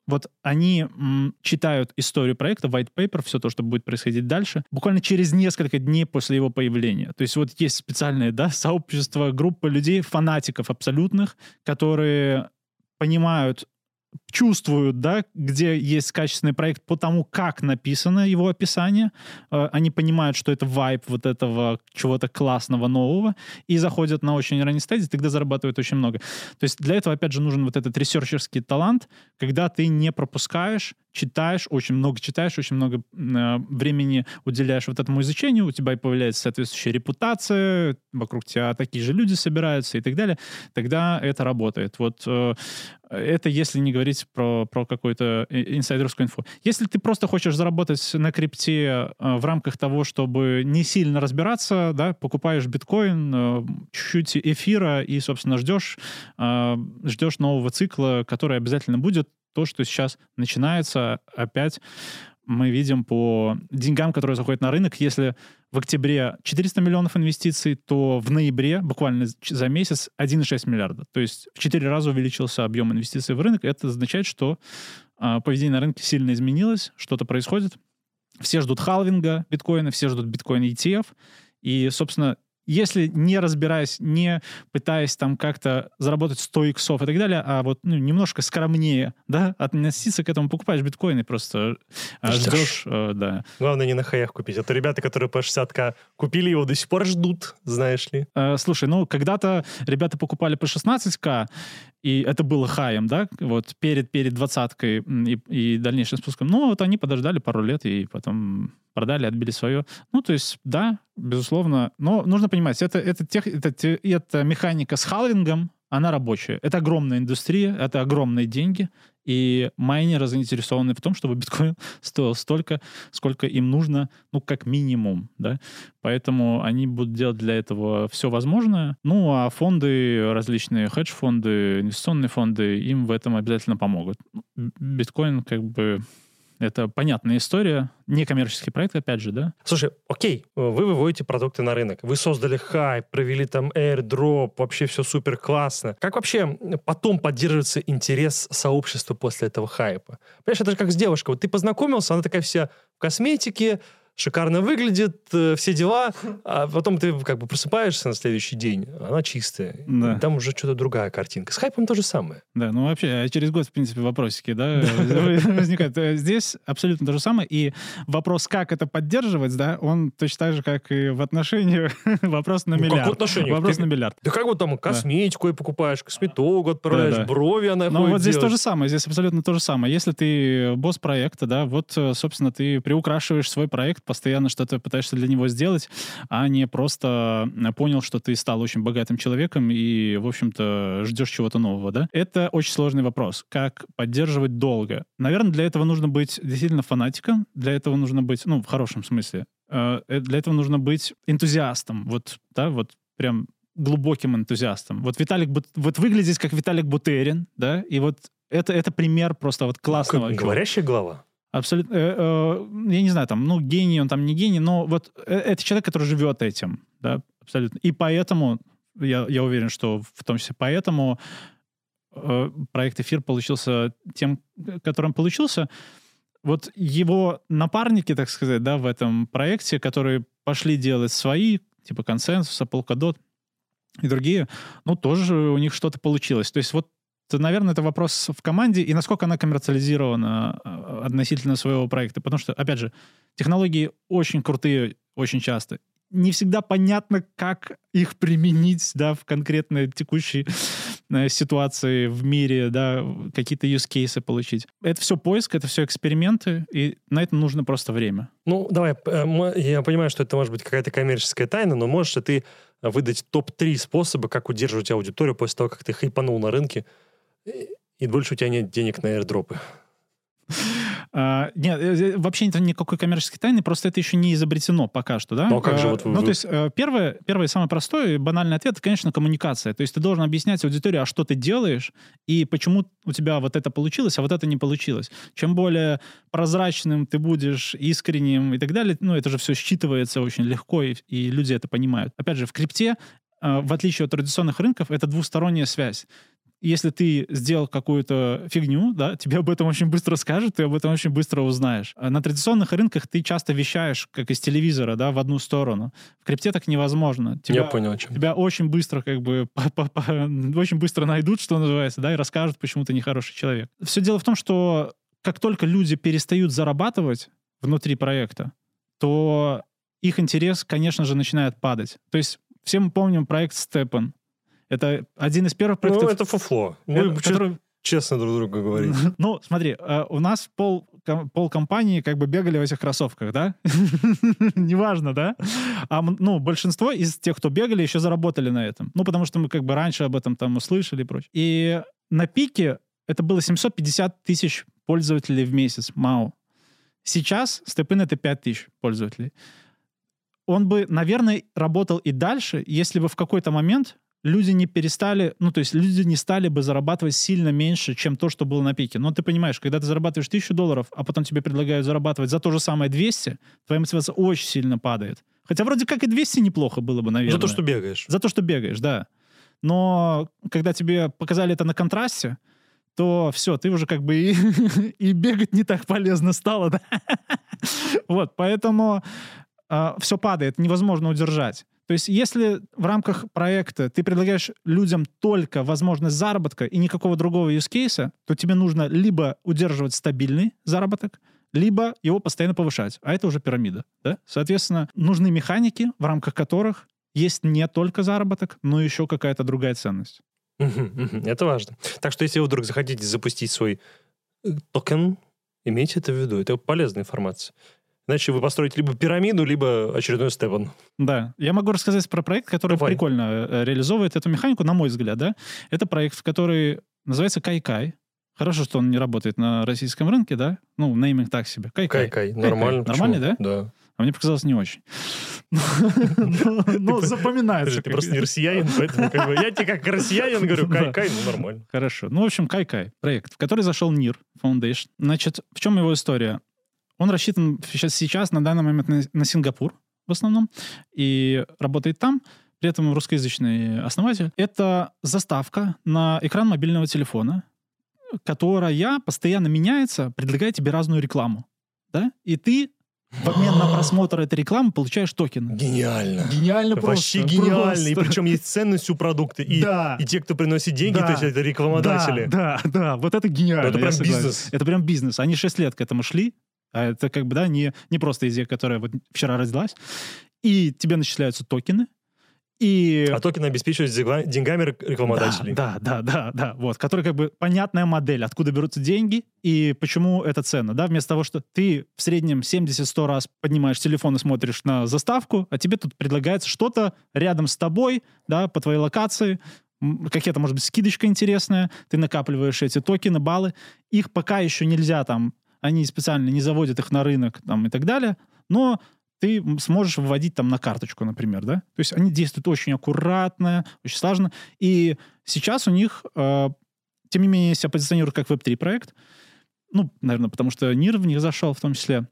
вот они м, читают историю проекта, white paper, все то, что будет происходить дальше, буквально через несколько дней после его появления. То есть вот есть специальное да, сообщество, группа людей, фанатиков абсолютных, которые понимают чувствуют, да, где есть качественный проект по тому, как написано его описание. Э, они понимают, что это вайп вот этого чего-то классного, нового, и заходят на очень ранней стадии, тогда зарабатывают очень много. То есть для этого, опять же, нужен вот этот ресерчерский талант, когда ты не пропускаешь читаешь, очень много читаешь, очень много э, времени уделяешь вот этому изучению, у тебя появляется соответствующая репутация, вокруг тебя такие же люди собираются и так далее, тогда это работает. Вот э, это если не говорить про, про какую-то инсайдерскую инфу. Если ты просто хочешь заработать на крипте э, в рамках того, чтобы не сильно разбираться, да, покупаешь биткоин, э, чуть-чуть эфира и, собственно, ждешь, э, ждешь нового цикла, который обязательно будет, то, что сейчас начинается опять мы видим по деньгам, которые заходят на рынок, если в октябре 400 миллионов инвестиций, то в ноябре, буквально за месяц, 1,6 миллиарда. То есть в 4 раза увеличился объем инвестиций в рынок. Это означает, что э, поведение на рынке сильно изменилось, что-то происходит. Все ждут халвинга биткоина, все ждут биткоин ETF. И, собственно, если не разбираясь, не пытаясь там как-то заработать 100 иксов и так далее, а вот ну, немножко скромнее, да, относиться к этому, покупаешь биткоины, просто а, ждешь, э, да. Главное не на хаях купить. Это ребята, которые по 60к купили его, до сих пор ждут, знаешь ли. Э, слушай, ну, когда-то ребята покупали по 16к, и это было хаем, да, вот перед, перед двадцаткой и, и дальнейшим спуском. Ну, вот они подождали пару лет и потом продали, отбили свое. Ну, то есть, да, безусловно. Но нужно понимать, это, это, тех, это, это механика с халвингом, она рабочая. Это огромная индустрия, это огромные деньги, и майнеры заинтересованы в том, чтобы биткоин стоил столько, сколько им нужно, ну, как минимум, да. Поэтому они будут делать для этого все возможное. Ну, а фонды, различные хедж-фонды, инвестиционные фонды, им в этом обязательно помогут. Биткоин как бы это понятная история, некоммерческий проект, опять же, да? Слушай, окей, вы выводите продукты на рынок, вы создали хайп, провели там airdrop, вообще все супер классно. Как вообще потом поддерживается интерес сообщества после этого хайпа? Понимаешь, это же как с девушкой. Вот ты познакомился, она такая вся в косметике, шикарно выглядит, э, все дела, а потом ты как бы просыпаешься на следующий день, она чистая. Да. Там уже что-то другая картинка. С хайпом то же самое. Да, ну вообще, а через год, в принципе, вопросики, да, возникают. Э, Здесь абсолютно то же самое. И вопрос, как это поддерживать, да, он точно так же, как и в отношениях, вопрос на Ну, как в миллиард. отношениях? Вопрос Ты- на миллиард. Да как вот там косметику и покупаешь, косметологу отправляешь, брови она Ну вот здесь то же самое, здесь абсолютно то же самое. Если ты босс проекта, да, вот, э, собственно, ты приукрашиваешь свой проект, постоянно что-то пытаешься для него сделать, а не просто э, понял, что ты стал очень богатым человеком и, в общем-то, ждешь чего-то нового, да. Это очень сложный вопрос. Как поддерживать долго? Наверное, для этого нужно быть действительно фанатиком, для этого нужно быть, ну, в хорошем смысле, э, э, для этого нужно быть энтузиастом, вот, да, вот прям глубоким энтузиастом. Вот Виталик, вот выглядеть как Виталик Бутерин, да, и вот это, это пример просто вот классного. Как говорящая голова. Абсолютно. э, э, я не знаю, там, ну, гений, он там не гений, но вот э, это человек, который живет этим, да, абсолютно. И поэтому, я, я уверен, что в том числе поэтому проект «Эфир» получился тем, которым получился. Вот его напарники, так сказать, да, в этом проекте, которые пошли делать свои, типа консенсуса, Polkadot и другие, ну, тоже у них что-то получилось. То есть вот наверное, это вопрос в команде и насколько она коммерциализирована э, относительно своего проекта. Потому что, опять же, технологии очень крутые очень часто. Не всегда понятно, как их применить да, в конкретной текущей э, ситуации в мире, да, какие-то use кейсы получить. Это все поиск, это все эксперименты, и на это нужно просто время. Ну, давай, э, я понимаю, что это может быть какая-то коммерческая тайна, но можешь ли ты выдать топ-3 способа, как удерживать аудиторию после того, как ты хайпанул на рынке, и- больше у тебя нет денег на airdropы? А, нет, вообще это никакой коммерческой тайны, просто это еще не изобретено пока что, да? Ну, а как же Э, вот вы- Ну, то есть э, первое, первый самый простой и банальный ответ, это, конечно, коммуникация. То есть ты должен объяснять аудитории, а что ты делаешь, и почему у тебя вот это получилось, а вот это не получилось. Чем более прозрачным ты будешь, искренним и так далее, ну, это же все считывается очень легко, и, и люди это понимают. Опять же, в крипте, э, в отличие от традиционных рынков, это двусторонняя связь если ты сделал какую-то фигню, да, тебе об этом очень быстро скажут, ты об этом очень быстро узнаешь. А на традиционных рынках ты часто вещаешь, как из телевизора, да, в одну сторону. В крипте так невозможно. Тебя, Я понял, чем. тебя очень быстро, как бы, по- по- по- очень быстро найдут, что называется, да, и расскажут, почему ты нехороший человек. Все дело в том, что как только люди перестают зарабатывать внутри проекта, то их интерес, конечно же, начинает падать. То есть все мы помним проект Степан. Это один из первых Ну, проектов, это фуфло. Мы который- честно друг другу говорить. ну, смотри, э, у нас пол, пол компании как бы бегали в этих кроссовках, да? Неважно, да? А, ну, большинство из тех, кто бегали, еще заработали на этом. Ну, потому что мы как бы раньше об этом там услышали и прочее. И на пике это было 750 тысяч пользователей в месяц, МАУ. Сейчас Степин это 5 тысяч пользователей. Он бы, наверное, работал и дальше, если бы в какой-то момент люди не перестали, ну, то есть люди не стали бы зарабатывать сильно меньше, чем то, что было на пике. Но ты понимаешь, когда ты зарабатываешь 1000 долларов, а потом тебе предлагают зарабатывать за то же самое 200, твоя мотивация очень сильно падает. Хотя вроде как и 200 неплохо было бы, наверное. За то, что бегаешь. За то, что бегаешь, да. Но когда тебе показали это на контрасте, то все, ты уже как бы и, и бегать не так полезно стало, да? Вот, поэтому все падает, невозможно удержать. То есть если в рамках проекта ты предлагаешь людям только возможность заработка и никакого другого use кейса, то тебе нужно либо удерживать стабильный заработок, либо его постоянно повышать. А это уже пирамида. Да? Соответственно, нужны механики, в рамках которых есть не только заработок, но еще какая-то другая ценность. Это важно. Так что, если вы вдруг захотите запустить свой э, токен, имейте это в виду. Это полезная информация. Иначе вы построите либо пирамиду, либо очередной степан. Да, я могу рассказать про проект, который Давай. прикольно э, реализовывает эту механику, на мой взгляд, да. Это проект, который называется Кайкай. Хорошо, что он не работает на российском рынке, да? Ну, нейминг так себе. Кайкай. Кай-кай. Нормально. Нормально, да? Да. А мне показалось не очень. Ну, Ну, запоминается. Ты просто не россиянин, поэтому я тебе как россиянин говорю, кай-кай, ну нормально. Хорошо. Ну, в общем, Кайкай. Проект, в который зашел НИР Foundation. Значит, в чем его история? Он рассчитан сейчас, сейчас на данный момент на, на Сингапур в основном и работает там. При этом русскоязычный основатель. Это заставка на экран мобильного телефона, которая постоянно меняется, предлагая тебе разную рекламу. Да? И ты в обмен на просмотр этой рекламы получаешь токены. Гениально. Гениально Вообще просто. гениально. И просто. причем есть ценность у продукта. И, Да. и те, кто приносит деньги, Да. то есть это рекламодатели. Да, да, да, вот это гениально. Ну, это прям бизнес. Это прям бизнес. Они 6 лет к этому шли, а это как бы, да, не, не просто идея, которая вот вчера родилась. И тебе начисляются токены, и... А токены обеспечивают деньгами рек- рекламодателей. Да, да, да, да, да, вот, который как бы понятная модель, откуда берутся деньги и почему это ценно, да, вместо того, что ты в среднем 70-100 раз поднимаешь телефон и смотришь на заставку, а тебе тут предлагается что-то рядом с тобой, да, по твоей локации, м, какая-то, может быть, скидочка интересная, ты накапливаешь эти токены, баллы, их пока еще нельзя там, они специально не заводят их на рынок там и так далее, но ты сможешь выводить там на карточку, например, да? То есть они действуют очень аккуратно, очень слаженно. И сейчас у них, э, тем не менее, себя позиционируют как Web3 проект. Ну, наверное, потому что НИР в них зашел в том числе.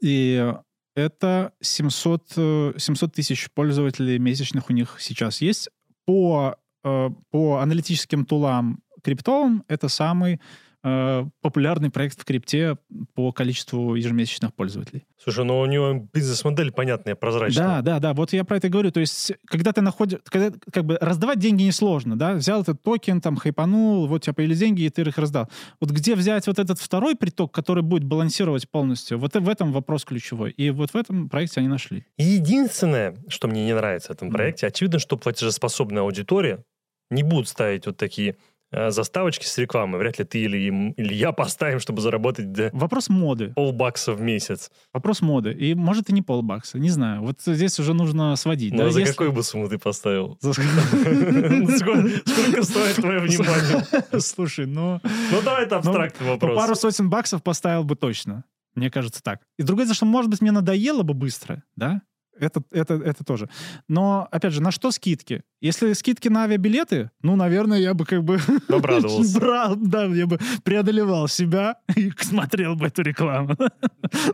И это 700, э, 700 тысяч пользователей месячных у них сейчас есть. По, э, по аналитическим тулам криптовым это самый э, популярный проект в крипте по количеству ежемесячных пользователей. Слушай, ну у него бизнес-модель понятная, прозрачная. Да, да, да. Вот я про это говорю. То есть, когда ты находишь, когда как бы раздавать деньги несложно, да, взял этот токен, там хайпанул, вот у тебя появились деньги, и ты их раздал. Вот где взять вот этот второй приток, который будет балансировать полностью? Вот в этом вопрос ключевой. И вот в этом проекте они нашли. Единственное, что мне не нравится в этом проекте, очевидно, что платежеспособная аудитория не будут ставить вот такие заставочки с рекламой. Вряд ли ты или, им- или я поставим, чтобы заработать до Вопрос моды. полбакса в месяц. Вопрос моды. И может и не полбакса. Не знаю. Вот здесь уже нужно сводить. Ну, да, а за если- какую бы сумму ты поставил? За- Ну, Сколько стоит твое внимание? Слушай, ну... Ну, давай это абстрактный Ну, вопрос. пару сотен баксов поставил бы точно. Мне кажется, так. И другое дело, что, может быть, мне надоело бы быстро, да? Это, это, это тоже. Но, опять же, на что скидки? Если скидки на авиабилеты, ну, наверное, я бы как бы... Обрадовался. Брал, да, я бы преодолевал себя и смотрел бы эту рекламу.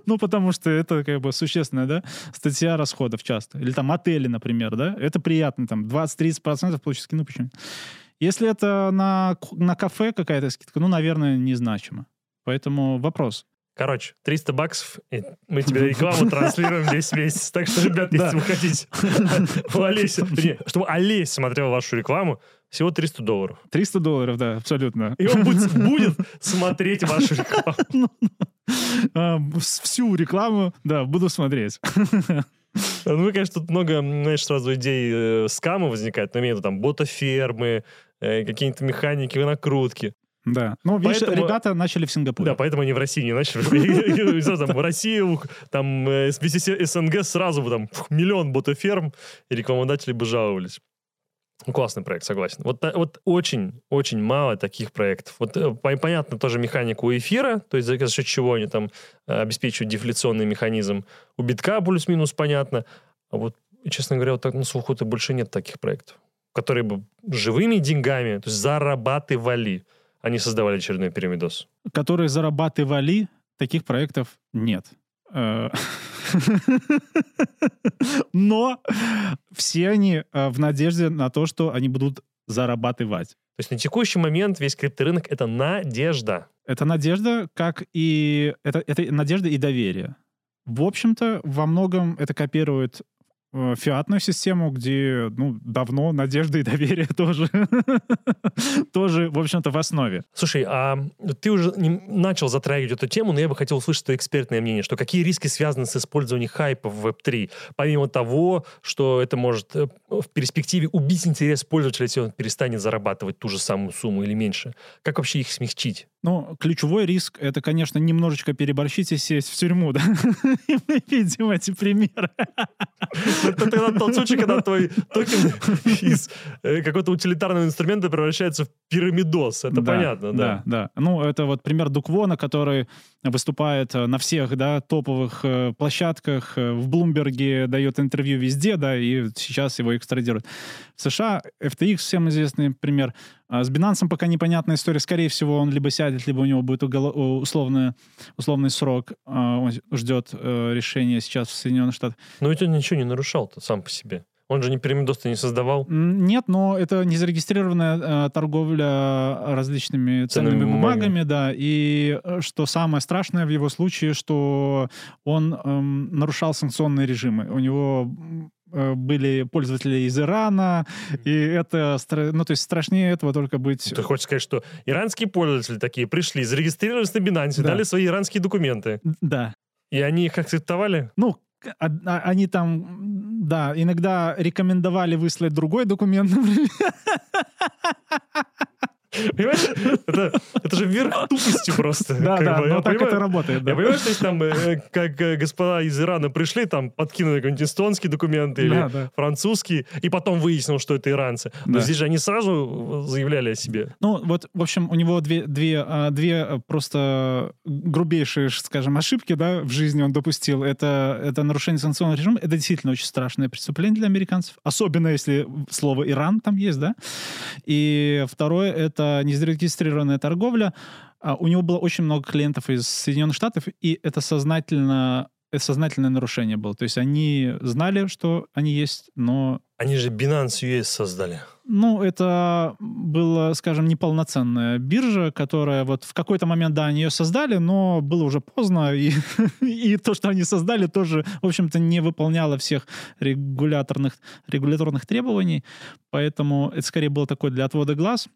Ну, потому что это как бы существенная, да, статья расходов часто. Или там отели, например, да, это приятно, там 20-30% получить скидку, ну, почему? Если это на, на кафе какая-то скидка, ну, наверное, незначимо. Поэтому вопрос. Короче, 300 баксов, и мы тебе рекламу транслируем весь месяц. Так что, ребят, если вы хотите чтобы Олесь смотрел вашу рекламу, всего 300 долларов. 300 долларов, да, абсолютно. И он будет, смотреть вашу рекламу. А, с- Всю рекламу, да, буду смотреть. Ну, конечно, тут много, знаешь, сразу идей э, скама возникает. Но имею в виду там ботофермы, э, какие-то механики, накрутки. Да. Ну, видишь, Поэтому- ребята начали в Сингапуре. Да, поэтому они в России не начали. В России, там э, СНГ сразу бы там миллион ботоферм, и рекламодатели бы жаловались. Ну, Классный проект, согласен. Вот, та- вот очень, очень мало таких проектов. Вот э, по- понятно тоже механику эфира, то есть за счет чего они там э, обеспечивают дефляционный механизм. У битка плюс-минус понятно. А вот, честно говоря, вот так на слуху-то больше нет таких проектов, которые бы живыми деньгами, то есть зарабатывали, не создавали очередной пирамидос. которые зарабатывали, таких проектов нет. Э, Но все они э, в надежде на то, что они будут зарабатывать. То есть на текущий момент весь крипторынок — это надежда. Это надежда, как и... Это, это надежда и доверие. В общем-то, во многом это копирует фиатную систему, где, ну, давно надежда и доверие тоже, тоже, в общем-то, в основе. Слушай, а ты уже начал затрагивать эту тему, но я бы хотел услышать твое экспертное мнение, что какие риски связаны с использованием хайпа в Web3, помимо того, что это может э, в перспективе убить интерес пользователя, если он перестанет зарабатывать ту же самую сумму или меньше. Как вообще их смягчить? Ну, ключевой риск — это, конечно, немножечко переборщить и сесть в тюрьму, да? И мы видим эти примеры. Это тогда тот случай, когда твой токен из э, какого-то утилитарного инструмента превращается в пирамидос. Это Да, понятно, да. Да, да. Ну, это вот пример Дуквона, который выступает э, на всех, да, топовых э, площадках, в Блумберге дает интервью везде, да, и сейчас его экстрадируют. В США FTX, всем известный пример. А С Binance пока непонятная история. Скорее всего, он либо сядет, либо у него будет уголо- у- условное, условный срок. А, Он ждет э, решения сейчас в Соединенных Штатах. Но ведь он ничего не нарушал-то сам по себе. Он же не перемидоста не создавал. Нет, но это незарегистрированная э, торговля различными ценными, Ценными бумагами, да. И э, что самое страшное в его случае, что он эм, нарушал санкционные режимы. У него э, были пользователи из Ирана, и это, ну, то есть страшнее этого только быть... Ты хочешь сказать, что иранские пользователи такие пришли, зарегистрировались на Binance, Да. дали свои иранские документы, Да. и они их акцептовали? Ну, они там, да, иногда рекомендовали выслать другой документ, например. Понимаешь? Это, это же верх тупости просто. Да, да, бы. Я но так понимаю- это работает. да. Я понимаю, что если там, э, как э, господа из Ирана пришли, там подкинули какой-нибудь эстонский документ или Да, да. французский, и потом выяснил, что это иранцы. Но Да. здесь же они сразу заявляли о себе. Ну, вот, в общем, у него две, две, а, две просто грубейшие, скажем, ошибки, да, в жизни он допустил. Это, это нарушение санкционного режима. Это действительно очень страшное преступление для американцев. Особенно, если слово «Иран» там есть, да. И второе — это незарегистрированная торговля. А, У него было очень много клиентов из Соединенных Штатов, и это сознательно это сознательное нарушение было. То есть они знали, что они есть, но Они же Binance US создали. ну, это была, скажем, неполноценная биржа, которая вот в какой-то момент, да, они ее создали, но было уже поздно, и, и то, что они создали, тоже, в общем-то, не выполняло всех регуляторных, регуляторных требований, поэтому это скорее было такое для отвода глаз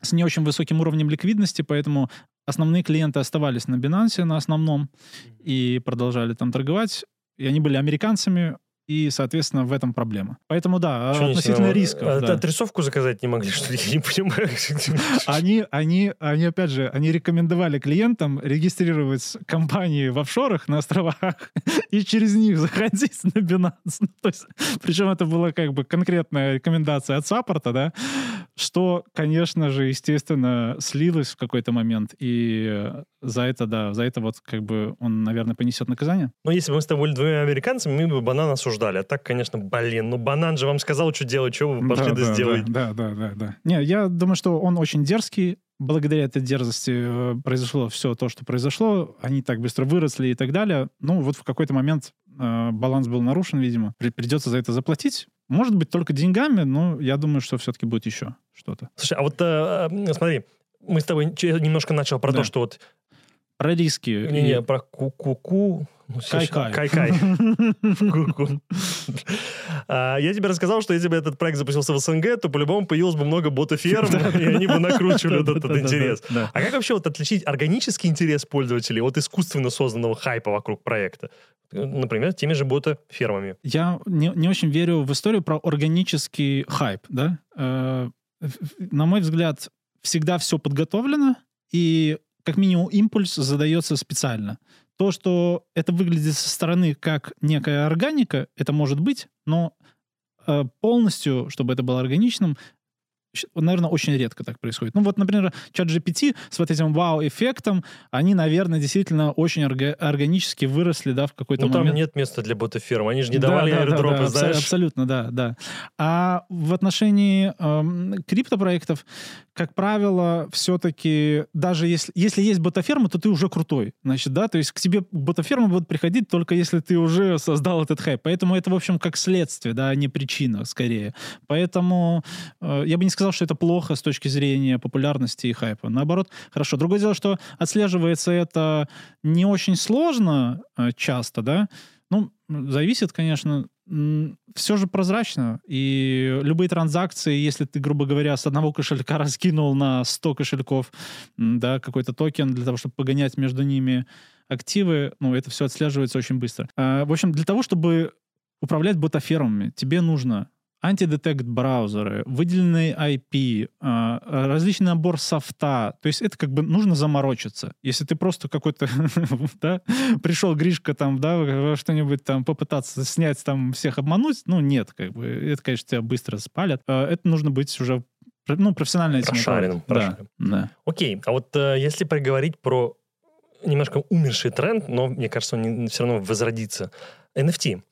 с не очень высоким уровнем ликвидности, поэтому основные клиенты оставались на Binance на основном и продолжали там торговать, и они были американцами, и, соответственно, в этом проблема. Поэтому, да, Что они относительно рисков. а, да. Отрисовку заказать не могли, что ли? Я не понимаю. Они, они, они, опять же, они рекомендовали клиентам регистрировать компании в офшорах на островах и через них заходить на Binance. Ну, то есть, причем это была как бы конкретная рекомендация от саппорта, да, что, конечно же, естественно, слилось в какой-то момент. И э, за это, да, за это вот как бы он, наверное, понесет наказание. Ну, если бы мы с тобой были двумя американцами, мы бы банан осуждали. А так, конечно, блин, ну банан же вам сказал, что делать, что вы пошли да, да, да, сделать. Да, да, да, да. Не, я думаю, что он очень дерзкий. Благодаря этой дерзости э, произошло все то, что произошло. Они так быстро выросли и так далее. Ну, вот в какой-то момент э, баланс был нарушен, видимо. При- придется за это заплатить. Может быть, только деньгами, но я думаю, что все-таки будет еще что-то. Слушай, а вот э, э, смотри, мы с тобой немножко начал про Да. то, что вот Про риски. не, и- про ку-ку-ку. Ну, Кай-кай. Кай-кай. А, Я тебе рассказал, что если бы этот проект запустился в СНГ, то по-любому появилось бы много ботоферм, и они бы накручивали вот этот интерес. А как вообще вот отличить органический интерес пользователей от искусственно созданного хайпа вокруг проекта? Например, теми же ботофермами. Я не, не очень верю в историю про органический хайп, да. Э, на мой взгляд, всегда все подготовлено, и как минимум импульс задается специально. То, что это выглядит со стороны как некая органика, это может быть, но э, полностью, чтобы это было органичным, наверное, очень редко так происходит. Ну вот, например, чат GPT с вот этим вау-эффектом, они, наверное, действительно очень орга- органически выросли, да, в какой-то Ну, там момент. нет места для ботоферм. Они же не Да, давали да, да, аирдропы, да, абсо- знаешь. Абсолютно, да, да. А в отношении эм, криптопроектов, как правило, все-таки даже если, если есть ботаферма, то ты уже крутой. Значит, да, то есть к тебе ботаферма будут приходить только если ты уже создал этот хайп. Поэтому это, в общем, как следствие, да, а не причина, скорее. Поэтому э, я бы не сказал, что это плохо с точки зрения популярности и хайпа. Наоборот, хорошо. Другое дело, что отслеживается это не очень сложно э, часто, да, ну, зависит, конечно. Все же прозрачно. И любые транзакции, если ты, грубо говоря, с одного кошелька раскинул на 100 кошельков, да, какой-то токен для того, чтобы погонять между ними активы, ну, это все отслеживается очень быстро. А, В общем, для того, чтобы управлять ботафермами, тебе нужно антидетект браузеры, выделенный IP, а, различный набор софта. То есть это как бы нужно заморочиться. Если ты просто какой-то, да, пришел Гришка там, да, что-нибудь там попытаться снять, там всех обмануть, ну нет, как бы, это, конечно, тебя быстро спалят. А, Это нужно быть уже, ну, профессионально этим Прошаренным, управлять. Да, прошаренным. да. Окей, а вот э, если поговорить про немножко умерший тренд, но мне кажется, он все равно возродится. NFT.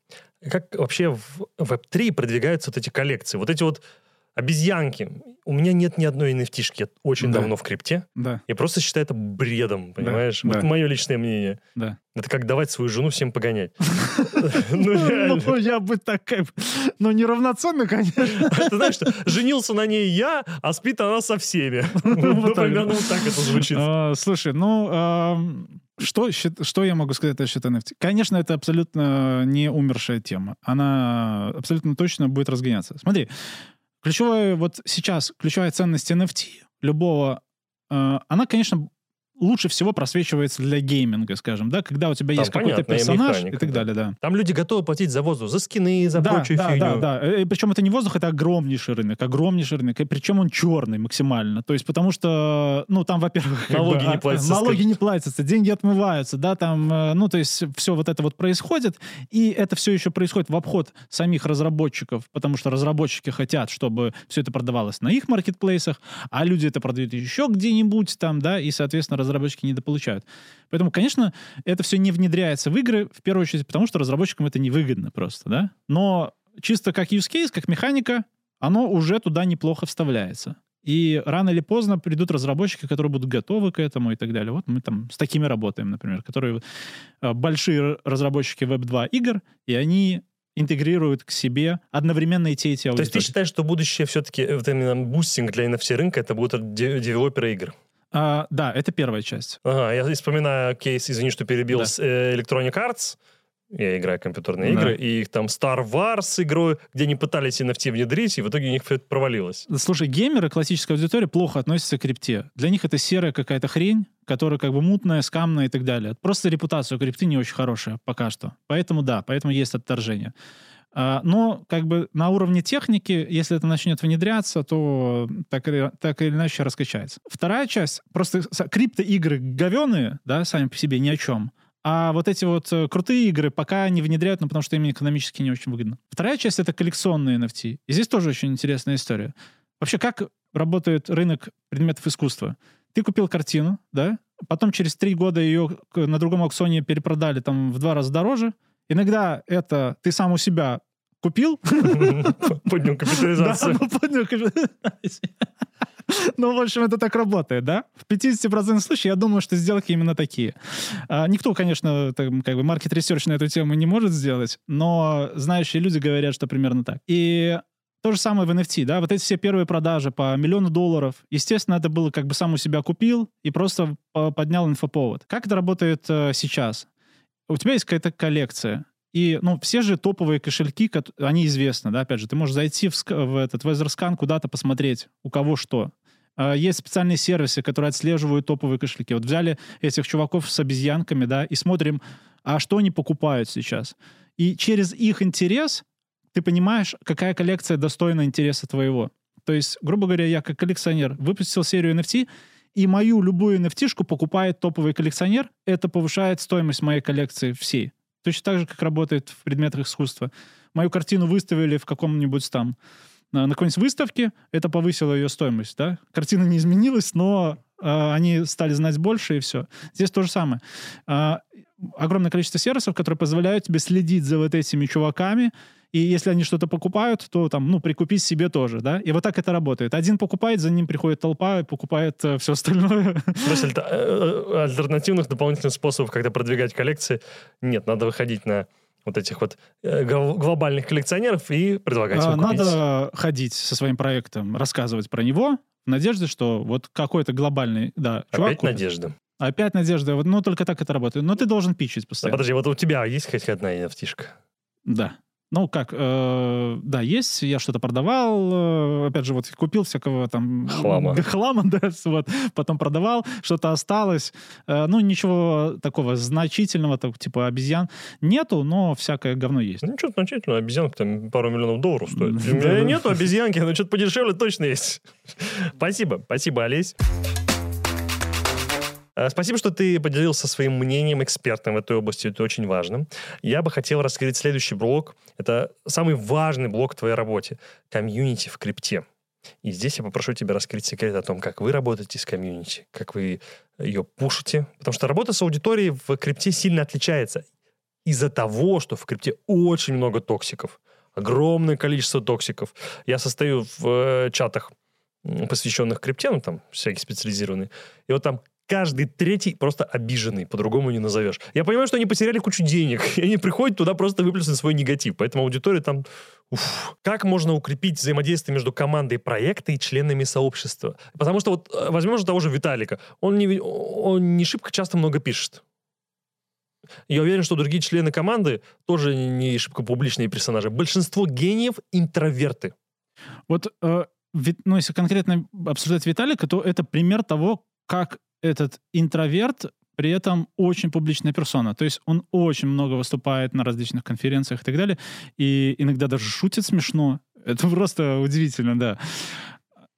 Как вообще в Web3 продвигаются вот эти коллекции? Вот эти вот обезьянки. У меня нет ни одной nft Я очень Да. давно в крипте. Да, Я просто считаю это бредом, понимаешь? да. Вот мое личное мнение. да. Это как давать свою жену всем погонять. Ну, реально. Ну, я бы так, ну, неравноценно, конечно. Ты знаешь, что женился на ней я, а спит она со всеми. Ну, так примерно так это звучит. А, Слушай, ну, что, что я могу сказать насчет NFT? Конечно, это абсолютно не умершая тема. Она абсолютно точно будет разгоняться. Смотри, ключевая вот сейчас, ключевая ценность NFT любого, э, она, конечно, лучше всего просвечивается для гейминга, скажем, да, когда у тебя Там есть какой-то персонаж механика, и так да. далее, да. Там люди готовы платить за воздух, за скины, за да, прочую да, фигню. да, да. Э, Причем это не воздух, это огромнейший рынок, огромнейший рынок. И причем он черный максимально. То есть потому что, ну, там, во-первых... как Налоги бы, не а, платятся, Налоги скажите. не платятся, деньги отмываются, да, там, э, ну, то есть все вот это вот происходит, и это все еще происходит в обход самих разработчиков, потому что разработчики хотят, чтобы все это продавалось на их маркетплейсах, а люди это продают еще где-нибудь там, да, и, соответственно, разработчики недополучают. Поэтому, конечно, это все не внедряется в игры, в первую очередь, потому что разработчикам это невыгодно просто, да. Но чисто как use case, как механика, оно уже туда неплохо вставляется. И рано или поздно придут разработчики, которые будут готовы к этому и так далее. Вот мы там с такими работаем, например, которые э, большие разработчики Web2 игр, и они интегрируют к себе одновременно и те, и те То есть ты считаешь, что будущее все-таки, вот именно boosting для NFT рынка, это будут де- девелоперы игр? А, да, это первая часть. Ага, я вспоминаю кейс, извини, что перебил, Да. с э, Electronic Arts. Я играю в компьютерные Да. игры, и их там Star Wars с игрой, где они пытались NFT внедрить, и в итоге у них все это провалилось. Слушай, геймеры, классическая аудитория, плохо относятся к крипте. Для них это серая какая-то хрень, которая как бы мутная, скамная и так далее. Просто репутация у крипты не очень хорошая пока что. Поэтому да, поэтому есть отторжение. А, Но как бы на уровне техники, если это начнет внедряться, то так или, так или иначе раскачается. Вторая часть, просто криптоигры говеные, да, сами по себе ни о чем. А вот эти вот э, крутые игры пока не внедряют, ну, потому что им экономически не очень выгодно. Вторая часть — это коллекционные NFT. И здесь тоже очень интересная история. Вообще, как работает рынок предметов искусства? Ты купил картину, да? Потом через три года ее на другом аукционе перепродали там в два раза дороже. Иногда это ты сам у себя купил. Поднял Да, капитализацию. ну, понял, как- Ну, в общем, это так работает, да? В 50% случаев я думаю, что сделки именно такие. А, Никто, конечно, там, как бы market research на эту тему не может сделать, но знающие люди говорят, что примерно так. И то же самое в NFT, да, вот эти все первые продажи по миллиону долларов, естественно, это было как бы сам у себя купил и просто по- поднял инфоповод. Как это работает э, сейчас? У тебя есть какая-то коллекция, и, ну, все же топовые кошельки, они известны, да, опять же, ты можешь зайти в, в этот в куда-то посмотреть, у кого что. А, Есть специальные сервисы, которые отслеживают топовые кошельки. Вот взяли этих чуваков с обезьянками, да, и смотрим, а что они покупают сейчас. И через их интерес ты понимаешь, какая коллекция достойна интереса твоего. То есть, грубо говоря, я как коллекционер выпустил серию NFT, и мою любую NFT-шку покупает топовый коллекционер, это повышает стоимость моей коллекции всей. Точно так же, как работает в предметах искусства. Мою картину выставили в каком-нибудь там на на какой-нибудь выставке, это повысило ее стоимость, да? Картина не изменилась, но э, они стали знать больше, и все. Здесь то же самое. А, огромное количество сервисов, которые позволяют тебе следить за вот этими чуваками, и если они что-то покупают, то там, ну, прикупить себе тоже, да? И вот так это работает. Один покупает, за ним приходит толпа и покупает все остальное. То есть альта- э, альтернативных дополнительных способов, когда продвигать коллекции, нет. Надо выходить на вот этих вот э, гл- глобальных коллекционеров и предлагать А. Надо ходить со своим проектом, рассказывать про него, в надежде, что вот какой-то глобальный, да, чувак Опять надежда. Опять надежда. Вот, ну, только так это работает. Но ты должен пичить Да, постоянно. подожди, вот у тебя есть хоть одна nft Да. Ну, как, э, да, есть, я что-то продавал, э, опять же, вот купил всякого там... Хлама. Хлама, да, вот, потом продавал, что-то осталось. Э, ну, ничего такого значительного, так, типа обезьян нету, но всякое говно есть. Ну, что значительно, обезьянка там пару миллионов долларов стоит. У меня нету обезьянки, но что-то подешевле точно есть. Спасибо, спасибо, Олесь. Э, Спасибо, что ты поделился своим мнением экспертом в этой области. Это очень важно. Я бы хотел раскрыть следующий блок. Это самый важный блок в твоей работе. Комьюнити в крипте. И здесь я попрошу тебя раскрыть секрет о том, как вы работаете с комьюнити, как вы ее пушите. Потому что работа с аудиторией в крипте сильно отличается из-за того, что в крипте очень много токсиков. огромное количество токсиков. Я состою в э, чатах, посвященных крипте, ну, там, всякие специализированные, и вот там каждый третий просто обиженный, по-другому не назовешь. Я понимаю, что они потеряли кучу денег, и они приходят туда просто выплеснуть свой негатив, поэтому аудитория там... Уф. Как можно укрепить взаимодействие между командой проекта и членами сообщества? Потому что вот э, возьмем же того же Виталика, он не, он не шибко часто много пишет. Я уверен, что другие члены команды тоже не шибко публичные персонажи. Большинство гениев — интроверты. Вот, э, ну, если конкретно обсуждать Виталика, то это пример того, как этот интроверт при этом очень публичная персона. То есть он очень много выступает на различных конференциях и так далее, и иногда даже шутит смешно. Это просто удивительно, да.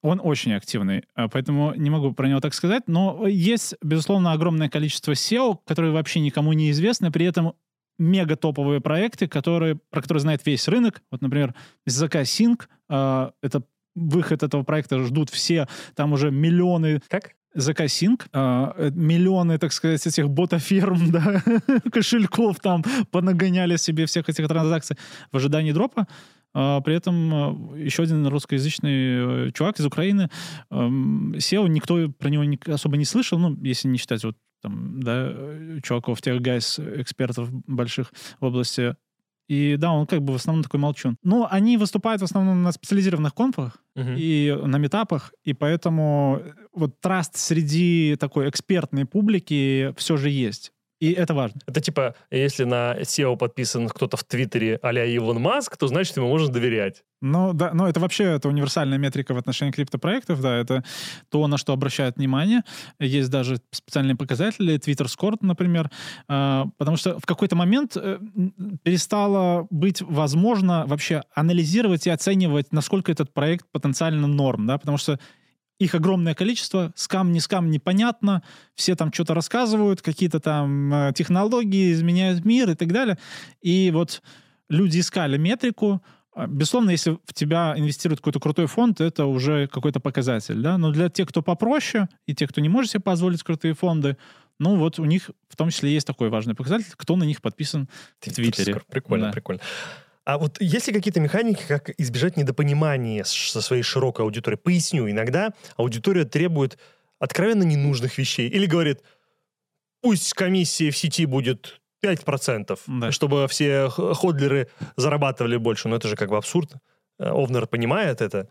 Он очень активный, а поэтому не могу про него так сказать. Но есть, безусловно, огромное количество SEO, которые вообще никому не известны, при этом мега топовые проекты, которые, про которые знает весь рынок. Вот, например, языка Sync, э, это выход этого проекта ждут все, там уже миллионы... Как? Закасинг, э, миллионы, так сказать, этих ботаферм, да, кошельков там понагоняли себе всех этих транзакций в ожидании дропа. А, при этом э, еще один русскоязычный э, чувак из Украины, SEO, никто про него особо не слышал, ну, если не считать вот там, да, чуваков, тех гайс, экспертов больших в области и да, он как бы в основном такой молчун. Но они выступают в основном на специализированных конфах uh-huh. и на метапах, и поэтому вот траст среди такой экспертной публики все же есть. И это важно. Это типа, если на SEO подписан кто-то в Твиттере а-ля Илон Маск, то значит ему можно доверять. Ну, да, но это вообще это универсальная метрика в отношении криптопроектов, да, это то, на что обращают внимание. Есть даже специальные показатели, Twitter Score, например, э, потому что в какой-то момент э, перестало быть возможно вообще анализировать и оценивать, насколько этот проект потенциально норм, да, потому что их огромное количество, скам, не скам, непонятно, все там что-то рассказывают, какие-то там э, технологии изменяют мир и так далее. И вот люди искали метрику, а, Безусловно, если в тебя инвестирует какой-то крутой фонд, это уже какой-то показатель, да. Но для тех, кто попроще, и тех, кто не может себе позволить крутые фонды, ну вот у них в том числе есть такой важный показатель, кто на них подписан в Твиттере. Прикольно, да. прикольно. А вот есть ли какие-то механики, как избежать недопонимания со своей широкой аудиторией? Поясню, иногда аудитория требует откровенно ненужных вещей или говорит, пусть комиссия в сети будет 5%, да. чтобы все ходлеры зарабатывали больше. Но это же как бы абсурд. Овнер понимает это.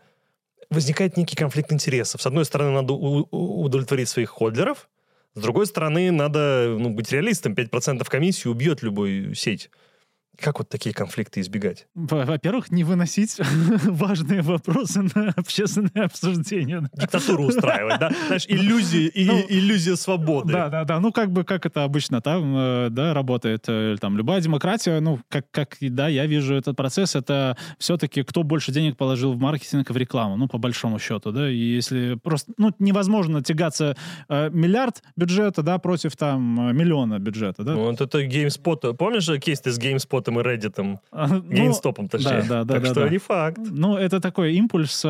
Возникает некий конфликт интересов. С одной стороны, надо удовлетворить своих ходлеров, с другой стороны, надо ну, быть реалистом. 5% комиссии убьет любую сеть. Как вот такие конфликты избегать? Во-первых, не выносить важные вопросы на общественное обсуждение. Диктатуру устраивать, да? Знаешь, иллюзия, ну, иллюзия свободы. Да, да, да. Ну, как бы, как это обычно там, э, да, работает. Э, там, любая демократия, ну, как, как, да, я вижу этот процесс, это все-таки кто больше денег положил в маркетинг и в рекламу, ну, по большому счету, да, и если просто, ну, невозможно тягаться э, миллиард бюджета, да, против там миллиона бюджета, да. Ну, вот это GameSpot, помнишь кейс из GameSpot и Reddit, а, ну, GameStop, точнее. Да, да, да. Так да, что да. не факт. Ну, это такой импульс э,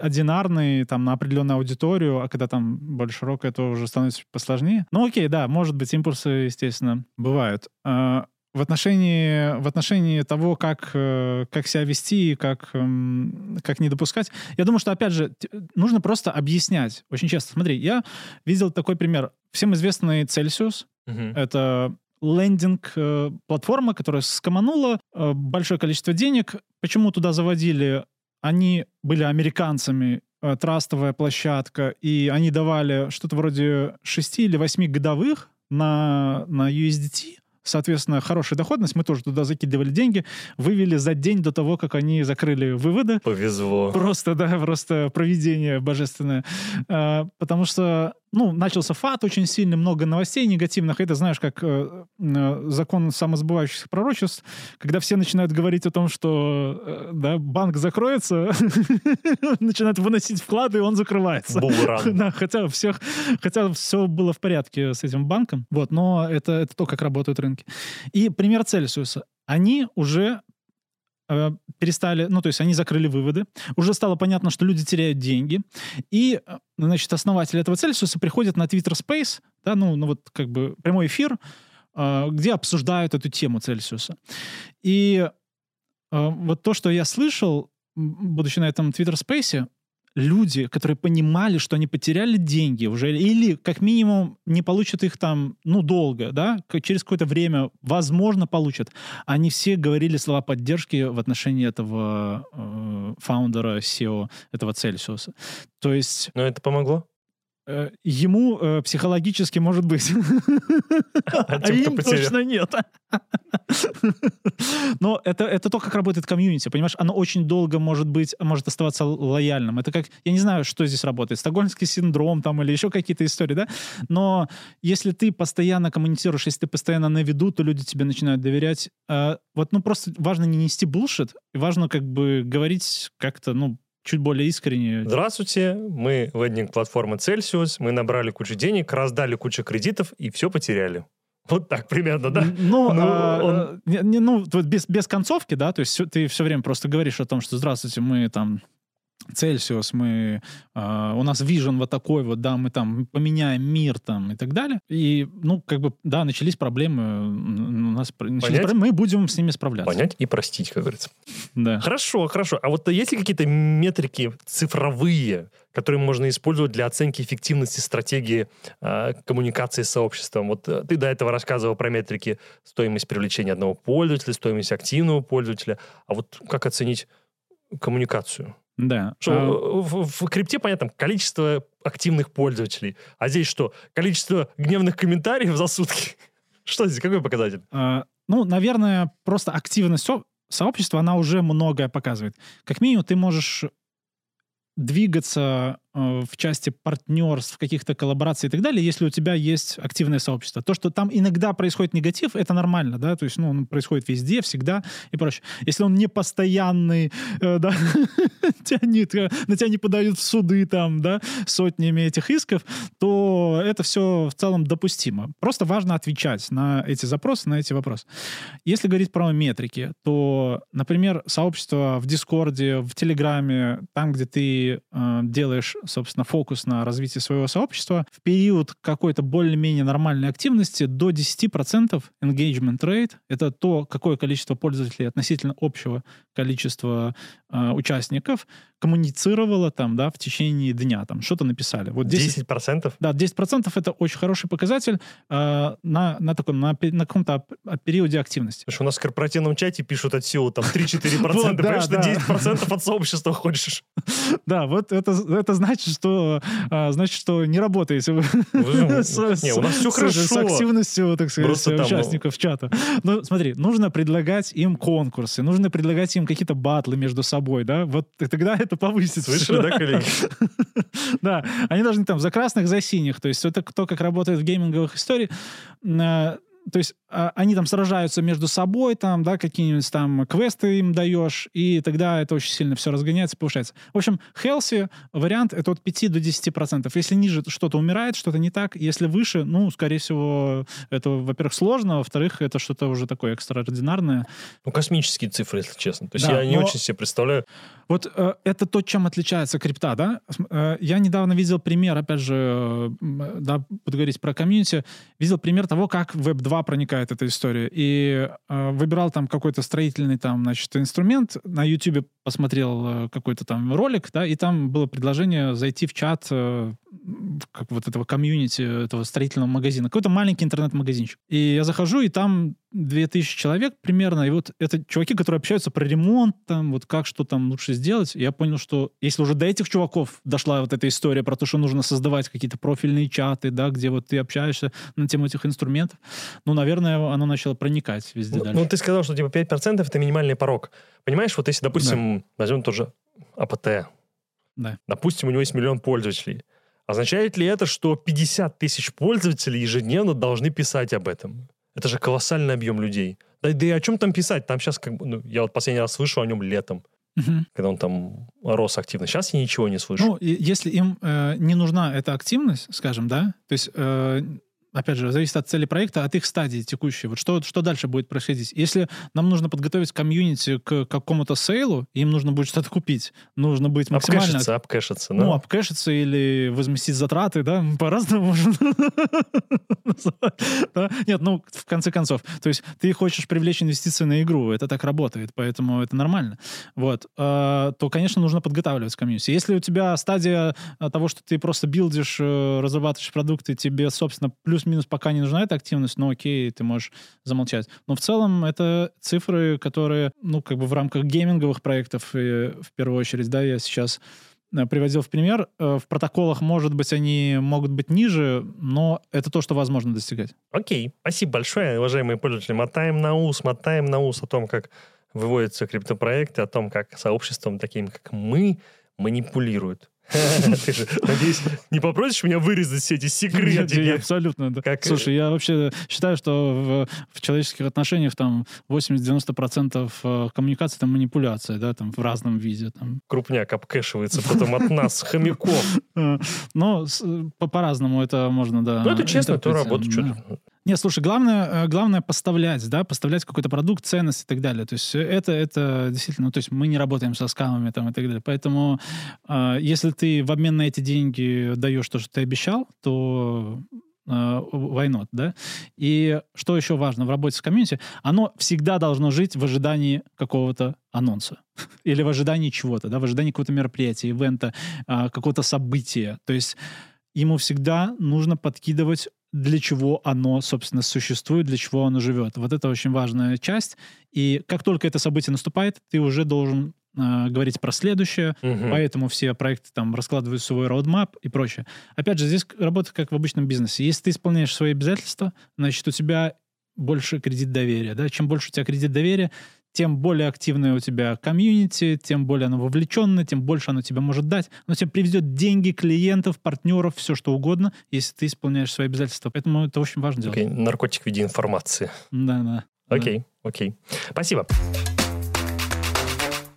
одинарный, там, на определенную аудиторию, а когда там более широкая, то уже становится посложнее. Ну, окей, да, может быть, импульсы, естественно, бывают. Э, в отношении, в отношении того, как, э, как себя вести, как, эм, как не допускать, я думаю, что, опять же, нужно просто объяснять. Очень часто. Смотри, я видел такой пример. Всем известный Celsius. Угу. Это лендинг-платформа, э, которая скоманула э, большое количество денег. Почему туда заводили? Они были американцами, э, трастовая площадка, и они давали что-то вроде 6 или 8 годовых на, на USDT, соответственно, хорошая доходность. Мы тоже туда закидывали деньги, вывели за день до того, как они закрыли выводы. Повезло. Просто, да, просто проведение божественное. А, потому что ну, начался фат очень сильный, много новостей негативных. Это, знаешь, как э, э, закон самосбывающихся пророчеств, когда все начинают говорить о том, что э, да, банк закроется, начинают выносить вклады, и он закрывается. да, хотя, всех, хотя все было в порядке с этим банком. Вот, но это, это то, как работают рынки. И пример Цельсиуса. Они уже Э, перестали, ну, то есть они закрыли выводы, уже стало понятно, что люди теряют деньги, и, э, значит, основатель этого Celsius приходит на Twitter Space, да, ну, ну вот как бы прямой эфир, э, где обсуждают эту тему Цельсиуса. И э, вот то, что я слышал, будучи на этом Twitter Space, люди, которые понимали, что они потеряли деньги уже, или как минимум не получат их там, ну, долго, да, через какое-то время, возможно, получат. Они все говорили слова поддержки в отношении этого э, фаундера SEO, этого Celsius. То есть Но это помогло? Э, ему э, психологически может быть. А кто им точно нет. Но это, это то, как работает комьюнити, понимаешь? Оно очень долго может быть, может оставаться лояльным. Это как, я не знаю, что здесь работает, стокгольмский синдром там или еще какие-то истории, да? Но если ты постоянно коммуницируешь, если ты постоянно на виду, то люди тебе начинают доверять. А, вот, ну, просто важно не нести булшит, важно как бы говорить как-то, ну, чуть более искренне. Здравствуйте, мы вендинг платформы Celsius, мы набрали кучу денег, раздали кучу кредитов и все потеряли. Вот так примерно, да? Ну, Ну, а, он- не- не, ну, без, без концовки, да, то есть ты все время просто говоришь о том, что здравствуйте, мы там Цельсиус, мы, а, у нас вижен вот такой вот, да, мы там поменяем мир там и так далее. И, ну, как бы, да, начались проблемы, у нас начались Понять? проблемы, мы будем с ними справляться. Понять и простить, как говорится. Да. Хорошо, хорошо. А вот есть ли какие-то метрики цифровые, которые можно использовать для оценки эффективности стратегии э, коммуникации с сообществом? Вот э, ты до этого рассказывал про метрики стоимость привлечения одного пользователя, стоимость активного пользователя. А вот как оценить коммуникацию? Да. Что, А, э, в, в крипте, понятно, количество активных пользователей. А здесь что? Количество гневных комментариев за сутки? Что здесь? Какой показатель? А, ну, наверное, просто активность со- сообщества, она уже многое показывает. Как минимум, ты можешь двигаться в части партнерств, каких-то коллабораций и так далее, если у тебя есть активное сообщество. То, что там иногда происходит негатив, это нормально, да, то есть, ну, он происходит везде, всегда и прочее. Если он не постоянный, э, да, тянет, э, на тебя не подают в суды там, да, сотнями этих исков, то это все в целом допустимо. Просто важно отвечать на эти запросы, на эти вопросы. Если говорить про метрики, то, например, сообщество в Дискорде, в Телеграме, там, где ты э, делаешь, собственно, фокус на развитии своего сообщества, в период какой-то более-менее нормальной активности до 10% engagement rate — это то, какое количество пользователей относительно общего количества э, участников коммуницировало там, да, в течение дня, там, что-то написали. Вот 10, 10%? да, 10% это очень хороший показатель э, на, на, таком, на, на каком-то ап- периоде активности. Потому что у нас в корпоративном чате пишут от SEO там 3-4%. Вот, да, Понимаешь, ты 10% от сообщества хочешь. Да, вот это, это значит, что а, значит, что не работаете вы Не, у нас всё с- хорошо. с активностью, так сказать, ну- участников чата. Ну, смотри, нужно предлагать им конкурсы, нужно предлагать им какие-то батлы между собой, да, вот тогда это повысится. Слышали, да, коллеги? Да, они должны там за красных, за синих. То есть это кто как работает в гейминговых историях то есть а, они там сражаются между собой, там, да, какие-нибудь там квесты им даешь, и тогда это очень сильно все разгоняется, повышается. В общем, healthy вариант это от 5 до 10 процентов. Если ниже что-то умирает, что-то не так, если выше, ну, скорее всего, это, во-первых, сложно, а во-вторых, это что-то уже такое экстраординарное. Ну, космические цифры, если честно. То есть да, я не очень себе представляю. Вот э, это то, чем отличается крипта, да? Э, я недавно видел пример, опять же, э, э да, подговорить про комьюнити, видел пример того, как Web2 два проникает эта история. И э, выбирал там какой-то строительный там, значит, инструмент. На YouTube посмотрел э, какой-то там ролик, да, и там было предложение зайти в чат э, как вот этого комьюнити, этого строительного магазина. Какой-то маленький интернет-магазинчик. И я захожу, и там 2000 человек примерно, и вот это чуваки, которые общаются про ремонт, там, вот как что там лучше сделать. Я понял, что если уже до этих чуваков дошла вот эта история про то, что нужно создавать какие-то профильные чаты, да, где вот ты общаешься на тему этих инструментов, ну, наверное, оно начало проникать везде Ну, дальше. ну, ты сказал, что типа 5% это минимальный порог. Понимаешь, вот если, допустим, возьмем тот же АПТ, Да. допустим, у него есть миллион пользователей, означает ли это, что 50 тысяч пользователей ежедневно должны писать об этом? Это же колоссальный объем людей. Да, да и о чем там писать? Там сейчас, как бы, ну, я вот последний раз слышу о нем летом, Мгм. когда он там рос активно. Сейчас я ничего не слышу. Ну, и если им э, не нужна эта активность, скажем, да, то есть э, опять же, зависит от цели проекта, от их стадии текущей. Вот что, что дальше будет происходить? Если нам нужно подготовить комьюнити к какому-то сейлу, им нужно будет что-то купить, нужно быть максимально... Обкэшиться, обкэшиться, Ну, обкэшиться или возместить затраты, да, по-разному можно Нет, ну, в конце концов, то есть ты хочешь привлечь инвестиции на игру, это так работает, поэтому это нормально. Вот. А, то, конечно, нужно подготавливать комьюнити. Если у тебя стадия а, того, что ты просто билдишь, э, разрабатываешь продукты, тебе, собственно, плюс-минус пока не нужна эта активность, но окей, ты можешь замолчать. Но в целом это цифры, которые, ну, как бы в рамках гейминговых проектов, и, в первую очередь, да, я сейчас э, приводил в пример. Э, в протоколах, может быть, они могут быть ниже, но это то, что возможно достигать. Окей, спасибо большое, уважаемые пользователи. Мотаем на ус, мотаем на ус о том, как выводятся криптопроекты, о том, как сообществом таким, как мы, манипулируют. Ты же, надеюсь, не попросишь меня вырезать все эти секреты? Абсолютно. Как... Слушай, я вообще считаю, что в, человеческих отношениях там 80-90% э, коммуникации там манипуляция, да, там в разном виде. Там. Крупняк обкэшивается потом от нас, хомяков. Э, но по-разному это можно, да. Ну, это честно, то работа. Не, слушай, главное, э, главное поставлять, да, поставлять какой-то продукт, ценность и так далее. То есть это, это действительно, ну, то есть мы не работаем со скамами там и так далее. Поэтому э, если ты в обмен на эти деньги даешь то, что ты обещал, то э, why not, да? И что еще важно в работе с комьюнити, оно всегда должно жить в ожидании какого-то анонса или в ожидании чего-то, да, в ожидании какого-то мероприятия, ивента, э, какого-то события. То есть ему всегда нужно подкидывать для чего оно, собственно, существует, для чего оно живет. Вот это очень важная часть. И как только это событие наступает, ты уже должен э, говорить про следующее, угу. поэтому все проекты там раскладывают свой roadmap и прочее. Опять же, здесь работа как в обычном бизнесе. Если ты исполняешь свои обязательства, значит, у тебя больше кредит доверия. Да? Чем больше у тебя кредит доверия, тем более активное у тебя комьюнити, тем более оно вовлеченное, тем больше оно тебе может дать. Оно тебе приведет деньги, клиентов, партнеров, все что угодно, если ты исполняешь свои обязательства. Поэтому это очень важно okay. делать. Наркотик в виде информации. Да, да. Окей, окей. Спасибо.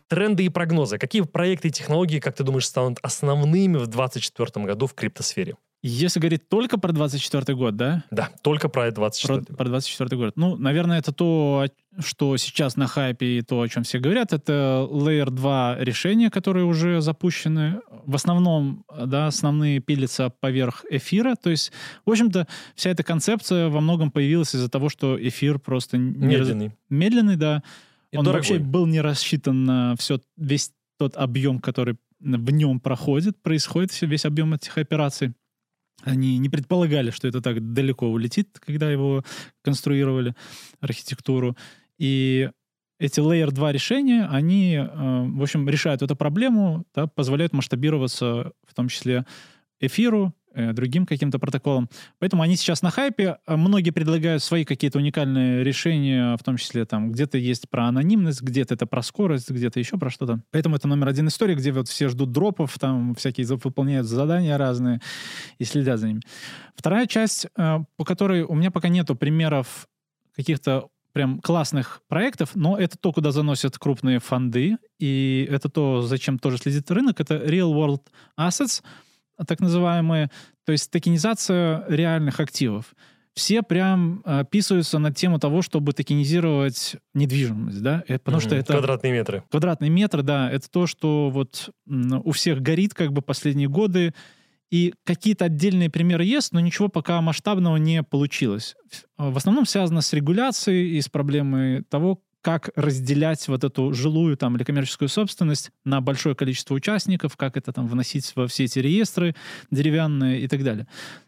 Тренды и прогнозы. Какие проекты и технологии, как ты думаешь, станут основными в 2024 году в криптосфере? Если говорить только про 24 год, да? Да, только про 24 про, про 24 год. Ну, наверное, это то, что сейчас на хайпе и то, о чем все говорят, это Layer 2 решения, которые уже запущены. В основном, да, основные пилятся поверх эфира. То есть, в общем-то, вся эта концепция во многом появилась из-за того, что эфир просто... Медленный. Раз... Медленный, да. И Он дорогой. вообще был не рассчитан на все, весь тот объем, который в нем проходит, происходит весь объем этих операций. Они не предполагали, что это так далеко улетит, когда его конструировали, архитектуру. И эти Layer 2 решения, они, э, в общем, решают эту проблему, да, позволяют масштабироваться в том числе эфиру, другим каким-то протоколам. Поэтому они сейчас на хайпе. Многие предлагают свои какие-то уникальные решения, в том числе там где-то есть про анонимность, где-то это про скорость, где-то еще про что-то. Поэтому это номер один история, где вот все ждут дропов, там всякие выполняют задания разные и следят за ними. Вторая часть, э, по которой у меня пока нету примеров каких-то прям классных проектов, но это то, куда заносят крупные фонды, и это то, зачем тоже следит рынок, это real world assets — так называемые, то есть токенизация реальных активов. Все прям э, писаются на тему того, чтобы токенизировать недвижимость, да, это, потому mm-hmm. что это... Квадратные метры. Квадратные метры, да, это то, что вот у всех горит как бы последние годы, и какие-то отдельные примеры есть, но ничего пока масштабного не получилось. В основном связано с регуляцией и с проблемой того, как разделять вот эту жилую там или коммерческую собственность на большое количество участников, как это там вносить во все эти реестры деревянные и так далее.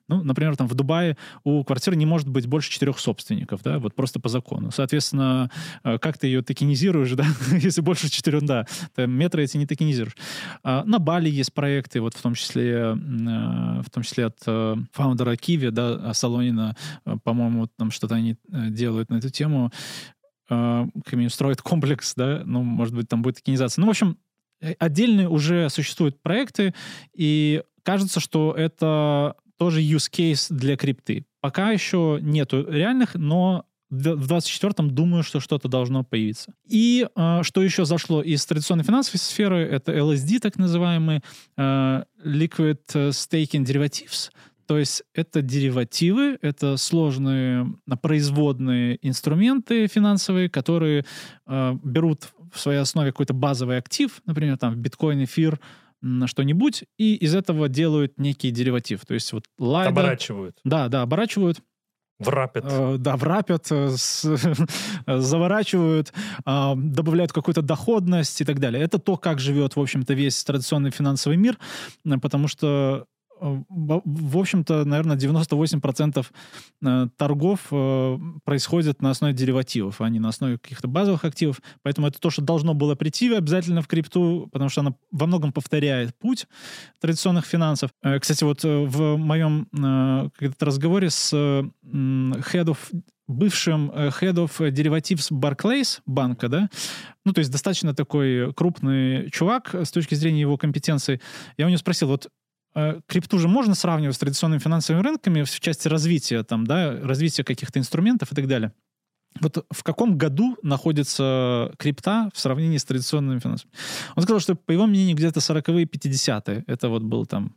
Ну, например, там в Дубае у квартиры не может быть больше четырех собственников, да, вот просто по закону. Соответственно, э, как ты ее токенизируешь, да, если больше четырех, да, метры эти не токенизируешь. А на Бали есть проекты, вот в том числе, э, в том числе от э, фаундера Киви, да, Солонина, по-моему, там что-то они делают на эту тему э, строит комплекс, да, ну, может быть, там будет токенизация. Ну, в общем, э, отдельные уже существуют проекты, и кажется, что это тоже use case для крипты. Пока еще нету реальных, но в 24-м думаю, что что-то должно появиться. И э, что еще зашло из традиционной финансовой сферы, это LSD, так называемый, э, Liquid Staking Derivatives, То есть это деривативы, это сложные производные инструменты финансовые, которые э, берут в своей основе какой-то базовый актив, например, там биткоин, эфир, на что-нибудь, и из этого делают некий дериватив. То есть вот лайда... Оборачивают. Да, да, оборачивают. Врапят. Э, да, врапят, э, с, заворачивают, э, добавляют какую-то доходность и так далее. Это то, как живет, в общем-то, весь традиционный финансовый мир, потому что в в общем-то, наверное, 98% э, торгов э, происходит на основе деривативов, а не на основе каких-то базовых активов. Поэтому это то, что должно было прийти обязательно в крипту, потому что она во многом повторяет путь традиционных финансов. Э, Кстати, вот э, в моем э, разговоре с э, head of бывшим э, head of derivatives Barclays банка, да, ну, то есть достаточно такой крупный чувак с точки зрения его компетенции. Я у него спросил, вот э, крипту же можно сравнивать с традиционными финансовыми рынками в части развития, там, да, развития каких-то инструментов и так далее. Вот в каком году находится крипта в сравнении с традиционными финансами? Он сказал, что, по его мнению, где-то 40-е, 50-е. Это вот был там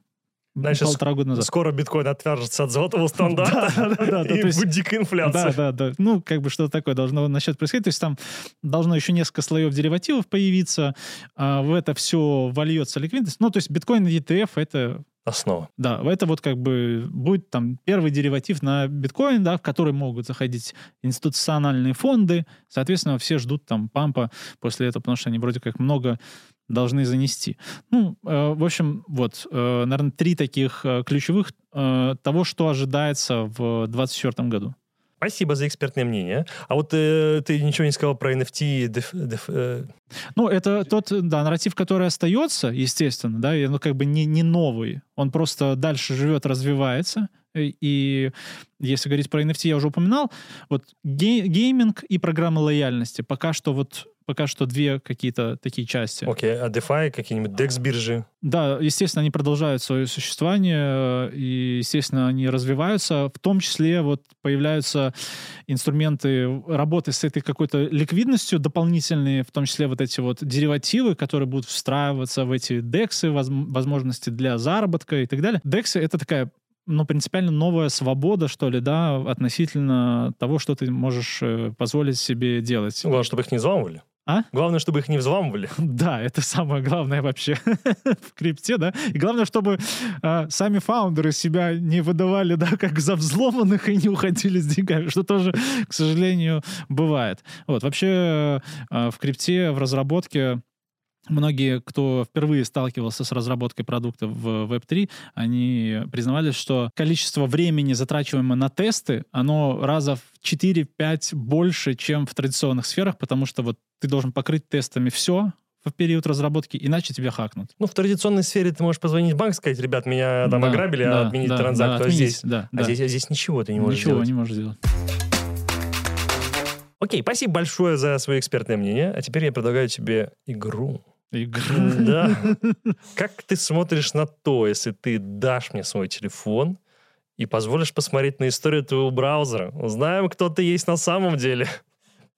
Значит, полтора года назад. Скоро биткоин отвяжется от золотого стандарта, Да, да, да, и будет дикая Да, инфляция. да, да. Ну, как бы что-то такое должно насчет происходить. То есть там должно еще несколько слоев деривативов появиться. а в это все вольется ликвидность. Ну, то есть биткоин и ETF — это Основа. да, это вот как бы будет там первый дериватив на биткоин, да, в который могут заходить институциональные фонды. Соответственно, все ждут там пампа после этого, потому что они вроде как много должны занести. Ну, э, в общем, вот, э, наверное, три таких э, ключевых э, того, что ожидается в 2024 году. Спасибо за экспертное мнение. А вот э, ты ничего не сказал про NFT. деф- деф- э, Ну, это тот, да, нарратив, который остается, естественно, да, и, ну, как бы не, не новый. Он просто дальше живет, развивается. И, и если говорить про NFT, я уже упоминал, вот гей- гейминг и программы лояльности. Пока что вот пока что две какие-то такие части. Окей, а DeFi, какие-нибудь DEX биржи? Да, естественно, они продолжают свое существование, и, естественно, они развиваются. В том числе вот появляются инструменты работы с этой какой-то ликвидностью дополнительные, в том числе вот эти вот деривативы, которые будут встраиваться в эти дексы, возможности для заработка и так далее. Дексы — это такая ну, принципиально новая свобода, что ли, да, относительно того, что ты можешь э, позволить себе делать. Главное, чтобы их не взламывали. А? Главное, чтобы их не взламывали. Да, это самое главное вообще в крипте, да. И главное, чтобы э, сами фаундеры себя не выдавали, да, как за взломанных и не уходили с деньгами, что тоже, к сожалению, бывает. Вот, вообще э, в крипте, в разработке Многие, кто впервые сталкивался с разработкой продукта в Web3, они признавались, что количество времени, затрачиваемое на тесты, оно раза в 4-5 больше, чем в традиционных сферах, потому что вот ты должен покрыть тестами все в период разработки, иначе тебя хакнут. Ну, в традиционной сфере ты можешь позвонить в банк и сказать, ребят, меня там Да, ограбили, да, а отменить да, транзакцию. да, а здесь, да, а да. здесь, а здесь ничего ты не можешь Ничего сделать. не можешь сделать. Окей, спасибо большое за свое экспертное мнение. А теперь я предлагаю тебе игру. Игру. Да. Как ты смотришь на то, если ты дашь мне свой телефон и позволишь посмотреть на историю твоего браузера? Узнаем, кто ты есть на самом деле.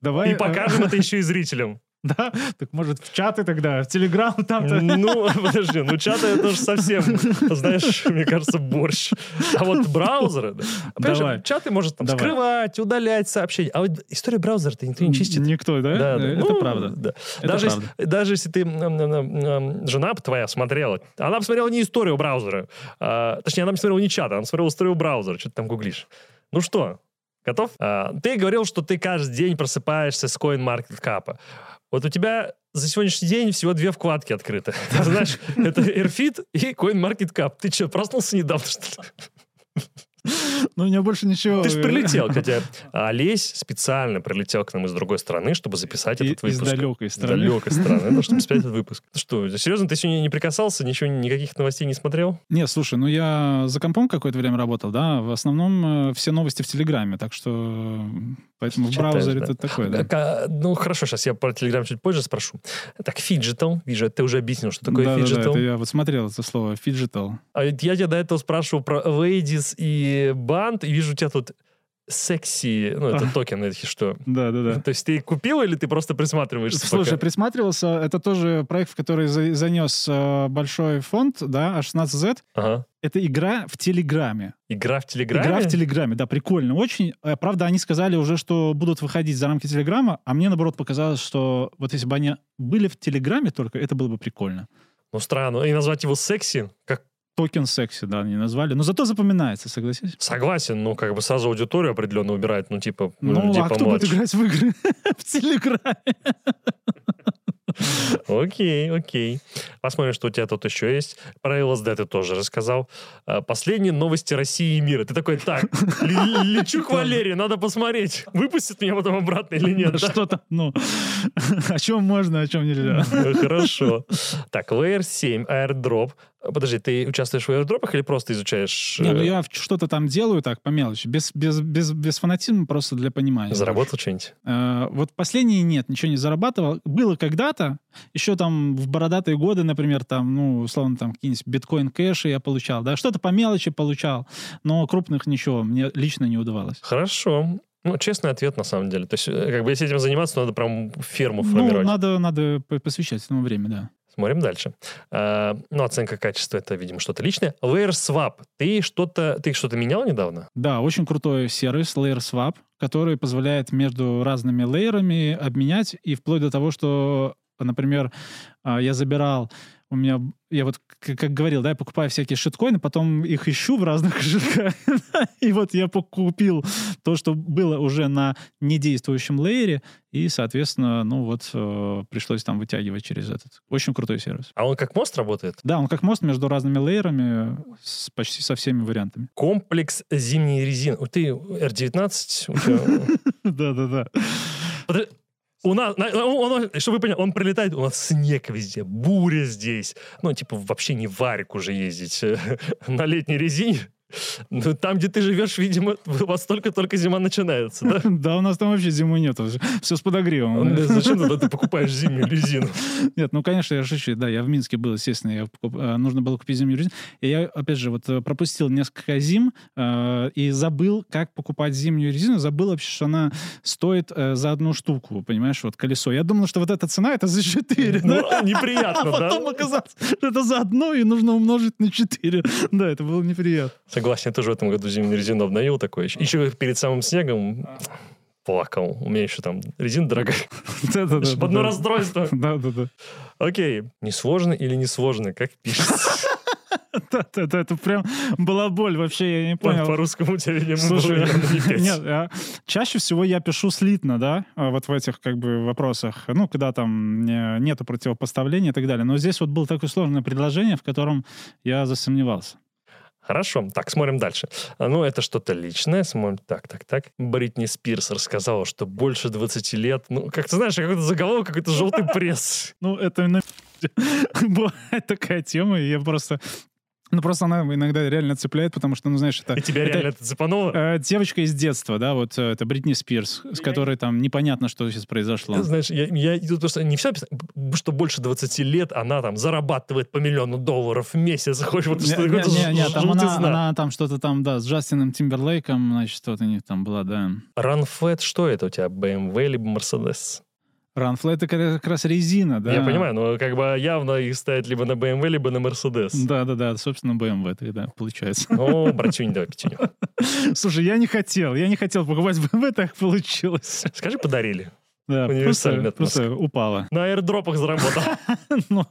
Давай, И покажем это еще и зрителям. Да? Так может в чаты тогда, в Телеграм там-то. Ну, подожди, ну чаты это же совсем, знаешь, мне кажется, борщ. А вот браузеры, да. Давай. чаты может там Давай. скрывать, удалять сообщения. А вот история браузера-то никто не чистит. Никто, да? Да, да. Это Ну, правда. да. Это даже, правда. Если, даже если ты жена твоя смотрела, она посмотрела не историю браузера, а, точнее, она не смотрела не чат, она посмотрела историю браузера, что ты там гуглишь. Ну что, готов? А, ты говорил, что ты каждый день просыпаешься с CoinMarketCap. Вот у тебя за сегодняшний день всего две вкладки открыты. Ты знаешь, это Airfit и CoinMarketCap. Ты что, проснулся недавно, что ли? Ну, у меня больше ничего. Ты же прилетел, хотя Олесь специально прилетел к нам из другой страны, чтобы записать И- этот выпуск. Из далекой страны. далекой страны, чтобы записать этот выпуск. Что, серьезно, ты сегодня не прикасался, ничего, никаких новостей не смотрел? Не, слушай, ну я за компом какое-то время работал, да, в основном э, все новости в Телеграме, так что э, поэтому в Читаешь, браузере да. это такое, да. Ну, хорошо, сейчас я про Телеграм чуть позже спрошу. Так, фиджитал, вижу, ты уже объяснил, что такое да, да, да, фиджитал. я вот смотрел это слово фиджитал. А я тебя до этого спрашивал про Ladies и Band, и вижу у тебя тут секси, ну, это токен, эти что? Да, да, да. То есть ты купил или ты просто присматриваешься Слушай, пока? присматривался, это тоже проект, в который за- занес э, большой фонд, да, A16Z. Ага. Это игра в Телеграме. Игра в Телеграме? Игра в Телеграме, да, прикольно. Очень. Э, Правда, они сказали уже, что будут выходить за рамки Телеграма, а мне, наоборот, показалось, что вот если бы они были в Телеграме только, это было бы прикольно. Ну, странно. И назвать его секси, как Токен секси, да, они назвали. Но зато запоминается, согласись? согласен, ну, как бы сразу аудиторию определенно убирает, ну, типа, Ну, людей а кто будет играть в игры в Телеграме? Окей, окей. Посмотрим, что у тебя тут еще есть. Про ЛСД ты тоже рассказал. А, Последние новости России и мира. Ты такой, так, лечу к Валерии, надо посмотреть, выпустит меня потом обратно или нет. да? Что там, ну, о чем можно, о чем нельзя. Ну, Хорошо. Так, Layer 7, airdrop. Подожди, ты участвуешь в airdropах или просто изучаешь? Не, ну э, я что-то там делаю так, по мелочи, без, без, без, без фанатизма, просто для понимания. Заработал что-нибудь? Э, Вот последние нет, ничего не зарабатывал. Было когда-то, еще там в бородатые годы, например, там, ну, условно, там какие-нибудь биткоин-кэши я получал, да, что-то по мелочи получал, но крупных ничего мне лично не удавалось. Хорошо. Ну, честный ответ, на самом деле. То есть, э, как бы, если этим заниматься, надо прям ферму Ну, формировать. надо, надо по- посвящать этому время, да. Смотрим дальше. А, ну, оценка качества это, видимо, что-то личное. Layer Swap. Ты что-то, ты что-то менял недавно? Да, очень крутой сервис Layer Swap, который позволяет между разными лейерами обменять, и вплоть до того, что, например, а, я забирал, у меня, я вот, к- как говорил, да, я покупаю всякие шиткоины, потом их ищу в разных кошельках, и вот я купил то, что было уже на недействующем лейере, и, соответственно, ну вот, э, пришлось там вытягивать через этот. Очень крутой сервис. А он как мост работает? Да, он как мост между разными лейерами, с- почти со всеми вариантами. Комплекс зимней резины. Ты R19? у тебя- Да-да-да. У нас, на- он, он- чтобы вы поняли, он прилетает, у нас снег везде, буря здесь. Ну, типа, вообще не варик уже ездить на летней резине. Ну, там, где ты живешь, видимо, у вас только-только зима начинается, да? Да, у нас там вообще зимы нету. Все с подогревом. Да Зачем тогда ты покупаешь зимнюю резину? Нет, ну, конечно, я шучу. Да, я в Минске был, естественно. Э, нужно было купить зимнюю резину. И я, опять же, вот э, пропустил несколько зим э, и забыл, как покупать зимнюю резину. Забыл вообще, что она стоит за одну штуку, понимаешь, вот колесо. Я думал, что вот эта цена, это за 4, Ну, да? А неприятно, потом да? оказалось, что это за одну, и нужно умножить на 4. Да, это было неприятно. Согласен, я тоже в этом году зимнюю резину обновил такой. Еще перед самым снегом плакал. У меня еще там резина дорогая. Одно расстройство. Да-да-да. Окей. Несложно или несложно? Как пишется? Да-да-да, это прям была боль вообще, я не понял. По-русскому у тебя, видимо, Слушай, было не нет, а, чаще всего я пишу слитно, да, а, вот в этих как бы вопросах, ну, когда там не- нету противопоставления и так далее. Но здесь вот было такое сложное предложение, в котором я засомневался. Хорошо. Так, смотрим дальше. А, Ну, это что-то личное. Смотрим. Так, так, так. Бритни Спирс рассказала, что больше 20 лет... Ну, как ты знаешь, какой-то заголовок, какой-то желтый пресс. Ну, это бывает такая тема, и я просто... Ну, просто она иногда реально цепляет, потому что, ну, знаешь, это... И тебя это- реально это цепануло? э, девочка из детства, да, вот э, это Бритни Спирс, с которой там непонятно, что сейчас произошло. Ты знаешь, я, я тут просто не все что больше 20 лет она там зарабатывает по миллиону долларов в месяц. Хочешь вот Не, что не, это не, не, там она, она там что-то там, да, с Джастином Тимберлейком, значит, что-то у них там была, да. Ранфлет, что это у тебя? BMW либо Mercedes? Ранфлет это как раз резина, да. Я понимаю, но как бы явно их ставят либо на BMW, либо на Mercedes. Да, да, да, собственно, BMW тогда получается. Ну, братюнь, давай пятюню. Слушай, я не хотел, я не хотел покупать BMW, так получилось. Скажи, подарили. Да, Универсальный просто, просто упало. На аирдропах заработал. Ну,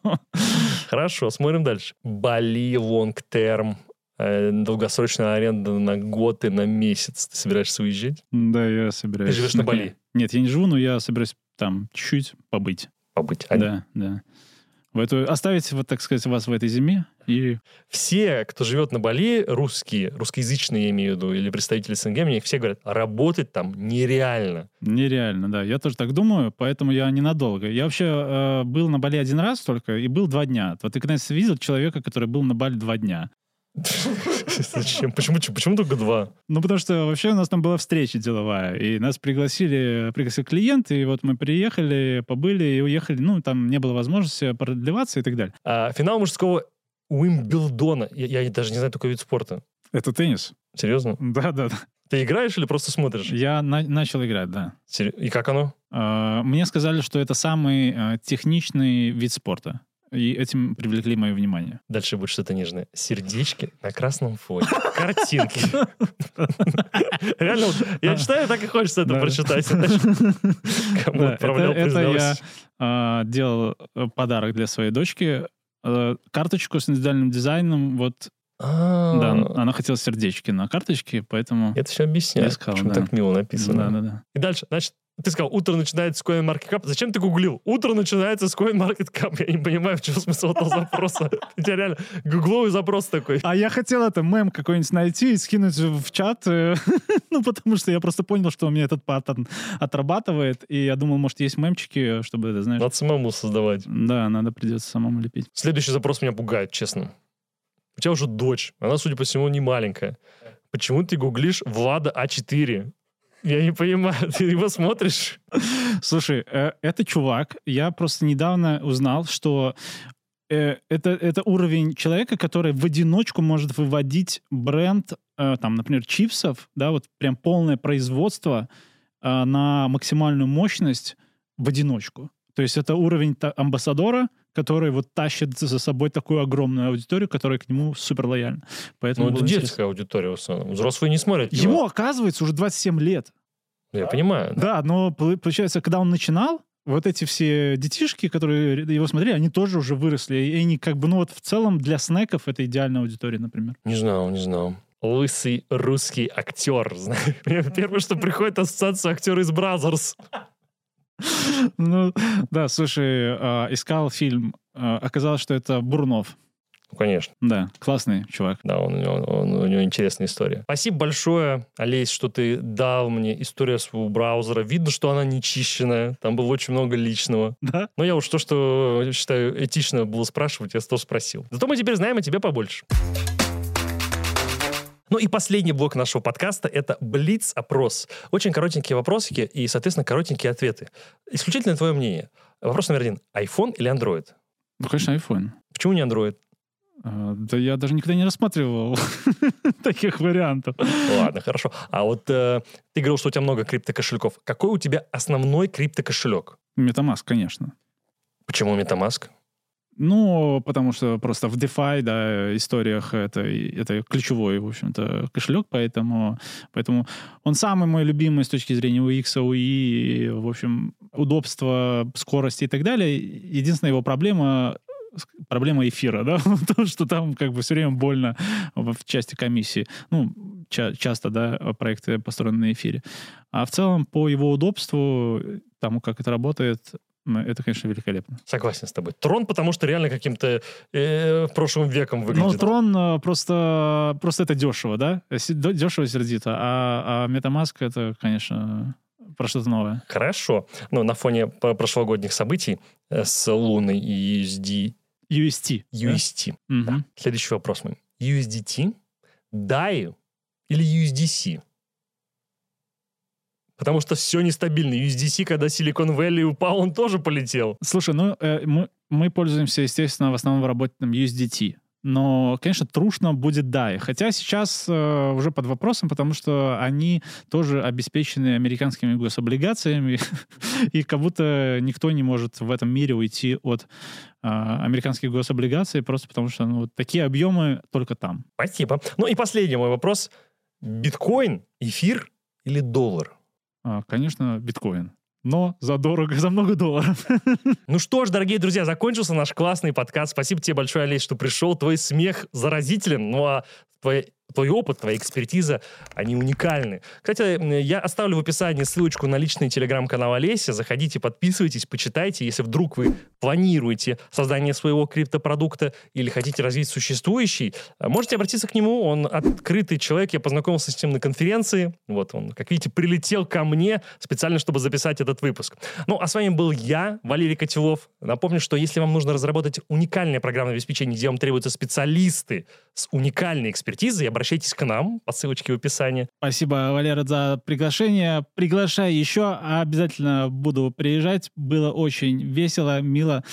Хорошо, смотрим дальше. Бали, лонг терм, долгосрочная аренда на год и на месяц. Ты собираешься уезжать? Да, я собираюсь. Ты живешь на Бали? Нет, я не живу, но я собираюсь там чуть-чуть побыть. Побыть. один. Да, да. В эту, оставить, вот так сказать, вас в этой зиме и Все, кто живет на Бали, русские, русскоязычные, я имею в виду, или представители СНГ, мне все говорят, работать там нереально. Нереально, да. Я тоже так думаю, поэтому я ненадолго. Я вообще э, был на Бали один раз только и был два дня. Вот ты когда-нибудь видел человека, который был на Бали два дня? Зачем? Почему, почему только два? Ну, потому что вообще у нас там была встреча деловая, и нас пригласили, пригласил клиент, и вот мы приехали, побыли и уехали. Ну, там не было возможности продлеваться и так далее. А, финал мужского Уимблдона. Я, я даже не знаю такой вид спорта. Это теннис? Серьезно? Да, да, да. Ты играешь или просто смотришь? Я на- начал играть, да. Сер- И как оно? Э, Мне сказали, что это самый э, техничный вид спорта. И этим привлекли мое внимание. Дальше будет что-то нежное. Сердечки на красном фоне. Картинки. Реально, я читаю, так и хочется это Да. прочитать. Кому Да, отправлял, это, я э, делал э, подарок для своей дочки. Э, карточку с индивидуальным дизайном. Вот, А, да, она хотела сердечки на карточке, поэтому... Это все объясняет, Я сказал, почему да. так мило Да, написано. да, да. И дальше, значит, ты сказал, утро начинается с CoinMarketCap. Зачем ты гуглил? Утро начинается с CoinMarketCap. Я не понимаю, в чем смысл этого запроса. У тебя реально гугловый запрос такой. А я хотел это мем какой-нибудь найти и скинуть в чат, э, ну, потому что я просто понял, что у меня этот паттерн отрабатывает, и я думал, может, есть мемчики, чтобы это, знаешь... Надо самому создавать. Да, надо придется самому лепить. Следующий запрос меня пугает, честно. У тебя уже дочь. Она, судя по всему, не маленькая. Почему ты гуглишь Влада А4? Я не понимаю. Ты его смотришь? Слушай, э, это чувак, я просто недавно узнал, что э, это, это уровень человека, который в одиночку может выводить бренд, э, там, например, чипсов, да, вот прям полное производство на максимальную мощность в одиночку. То есть это уровень амбассадора, который вот тащит за собой такую огромную аудиторию, которая к нему супер лояльна. Поэтому Ну, это интересно. детская аудитория в основном. Взрослые не смотрят его. Ему, оказывается, уже 27 лет. Я понимаю. да. Да, но пол- получается, когда он начинал, вот эти все детишки, которые его смотрели, они тоже уже выросли. И они как бы, ну вот в целом для снеков это идеальная аудитория, например. Не знал, не знал. Лысый русский актер. Первое, что приходит ассоциация актера из Brazzers. Ну, да, слушай, а, искал фильм, а, оказалось, что это Бурнов. Ну, конечно. Да, классный чувак. Да, он, у него- он- у него интересная история. Спасибо большое, Олесь, что ты дал мне историю своего браузера. Видно, что она не чищенная. Там было очень много личного. Да? Но я уж то, что считаю этично было спрашивать, я тоже спросил. Зато мы теперь знаем о тебе побольше. Ну и последний блок нашего подкаста — это Блиц-опрос. Очень коротенькие вопросики и, соответственно, коротенькие ответы. Исключительно твое мнение. Вопрос номер один. iPhone или Android? Ну, конечно, iPhone. Почему не Android? А, Да я даже никогда не рассматривал таких вариантов. Ладно, хорошо. А вот э, ты говорил, что у тебя много криптокошельков. Какой у тебя основной криптокошелек? Metamask, конечно. Почему MetaMask? Ну, потому что просто в DeFi, да, историях это, это ключевой, в общем-то, кошелек, поэтому, поэтому он самый мой любимый с точки зрения UX, UI, в общем, удобства, скорости и так далее. Единственная его проблема проблема эфира, да, то, что там как бы все время больно в части комиссии. Ну, ча- часто, да, проекты построены на эфире. А в целом по его удобству, тому, как это работает, это, конечно, великолепно. Согласен с тобой. Трон, потому что реально каким-то э, прошлым веком Ну, выглядит. трон э, просто, просто это дешево, да? Дешево сердито. А, а MetaMask это, конечно, про что-то новое. Хорошо. Ну, на фоне прошлогодних событий э, с Луной и USD, UST. да? UST. Мгм. Да. Следующий вопрос мой. USDT, DAI или USDC? Потому что все нестабильно. USDC, когда Silicon Valley упал, он тоже полетел. Слушай, ну, э, мы, мы пользуемся, естественно, в основном в работе там USDT. Но, конечно, трушно будет DAI. Хотя сейчас э, уже под вопросом, потому что они тоже обеспечены американскими гособлигациями, и как будто никто не может в этом мире уйти от э, американских гособлигаций, просто потому что ну, вот такие объемы только там. Спасибо. Ну и последний мой вопрос. Биткоин, эфир или доллар? А, конечно, биткоин. Но за дорого, за много долларов. Ну что ж, дорогие друзья, закончился наш классный подкаст. Спасибо тебе большое, Олесь, что пришел. Твой смех заразителен, ну а твой, твой опыт, твоя экспертиза, они уникальны. Кстати, я оставлю в описании ссылочку на личный телеграм-канал Олеся. Заходите, подписывайтесь, почитайте. Если вдруг вы планируете создание своего криптопродукта или хотите развить существующий, а, можете обратиться к нему. Он открытый человек. Я познакомился с ним на конференции. Вот он, как видите, прилетел ко мне специально, чтобы записать этот выпуск. Ну, а с вами был я, Валерий Котелов. Напомню, что если вам нужно разработать уникальное программное обеспечение, где вам требуются специалисты с уникальной экспертизой, обратитесь обращайтесь к нам по ссылочке в описании. Спасибо, Валера, за приглашение. Приглашай еще, обязательно буду приезжать. Было очень весело, мило.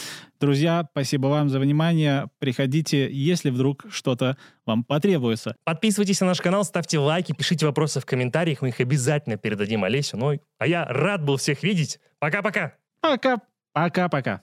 Друзья, спасибо вам за внимание. Приходите, если вдруг что-то вам потребуется. Подписывайтесь на наш канал, ставьте лайки, пишите вопросы в комментариях, мы их обязательно передадим Олесю. Ну, а я рад был всех видеть. Пока-пока! Пока. Пока-пока.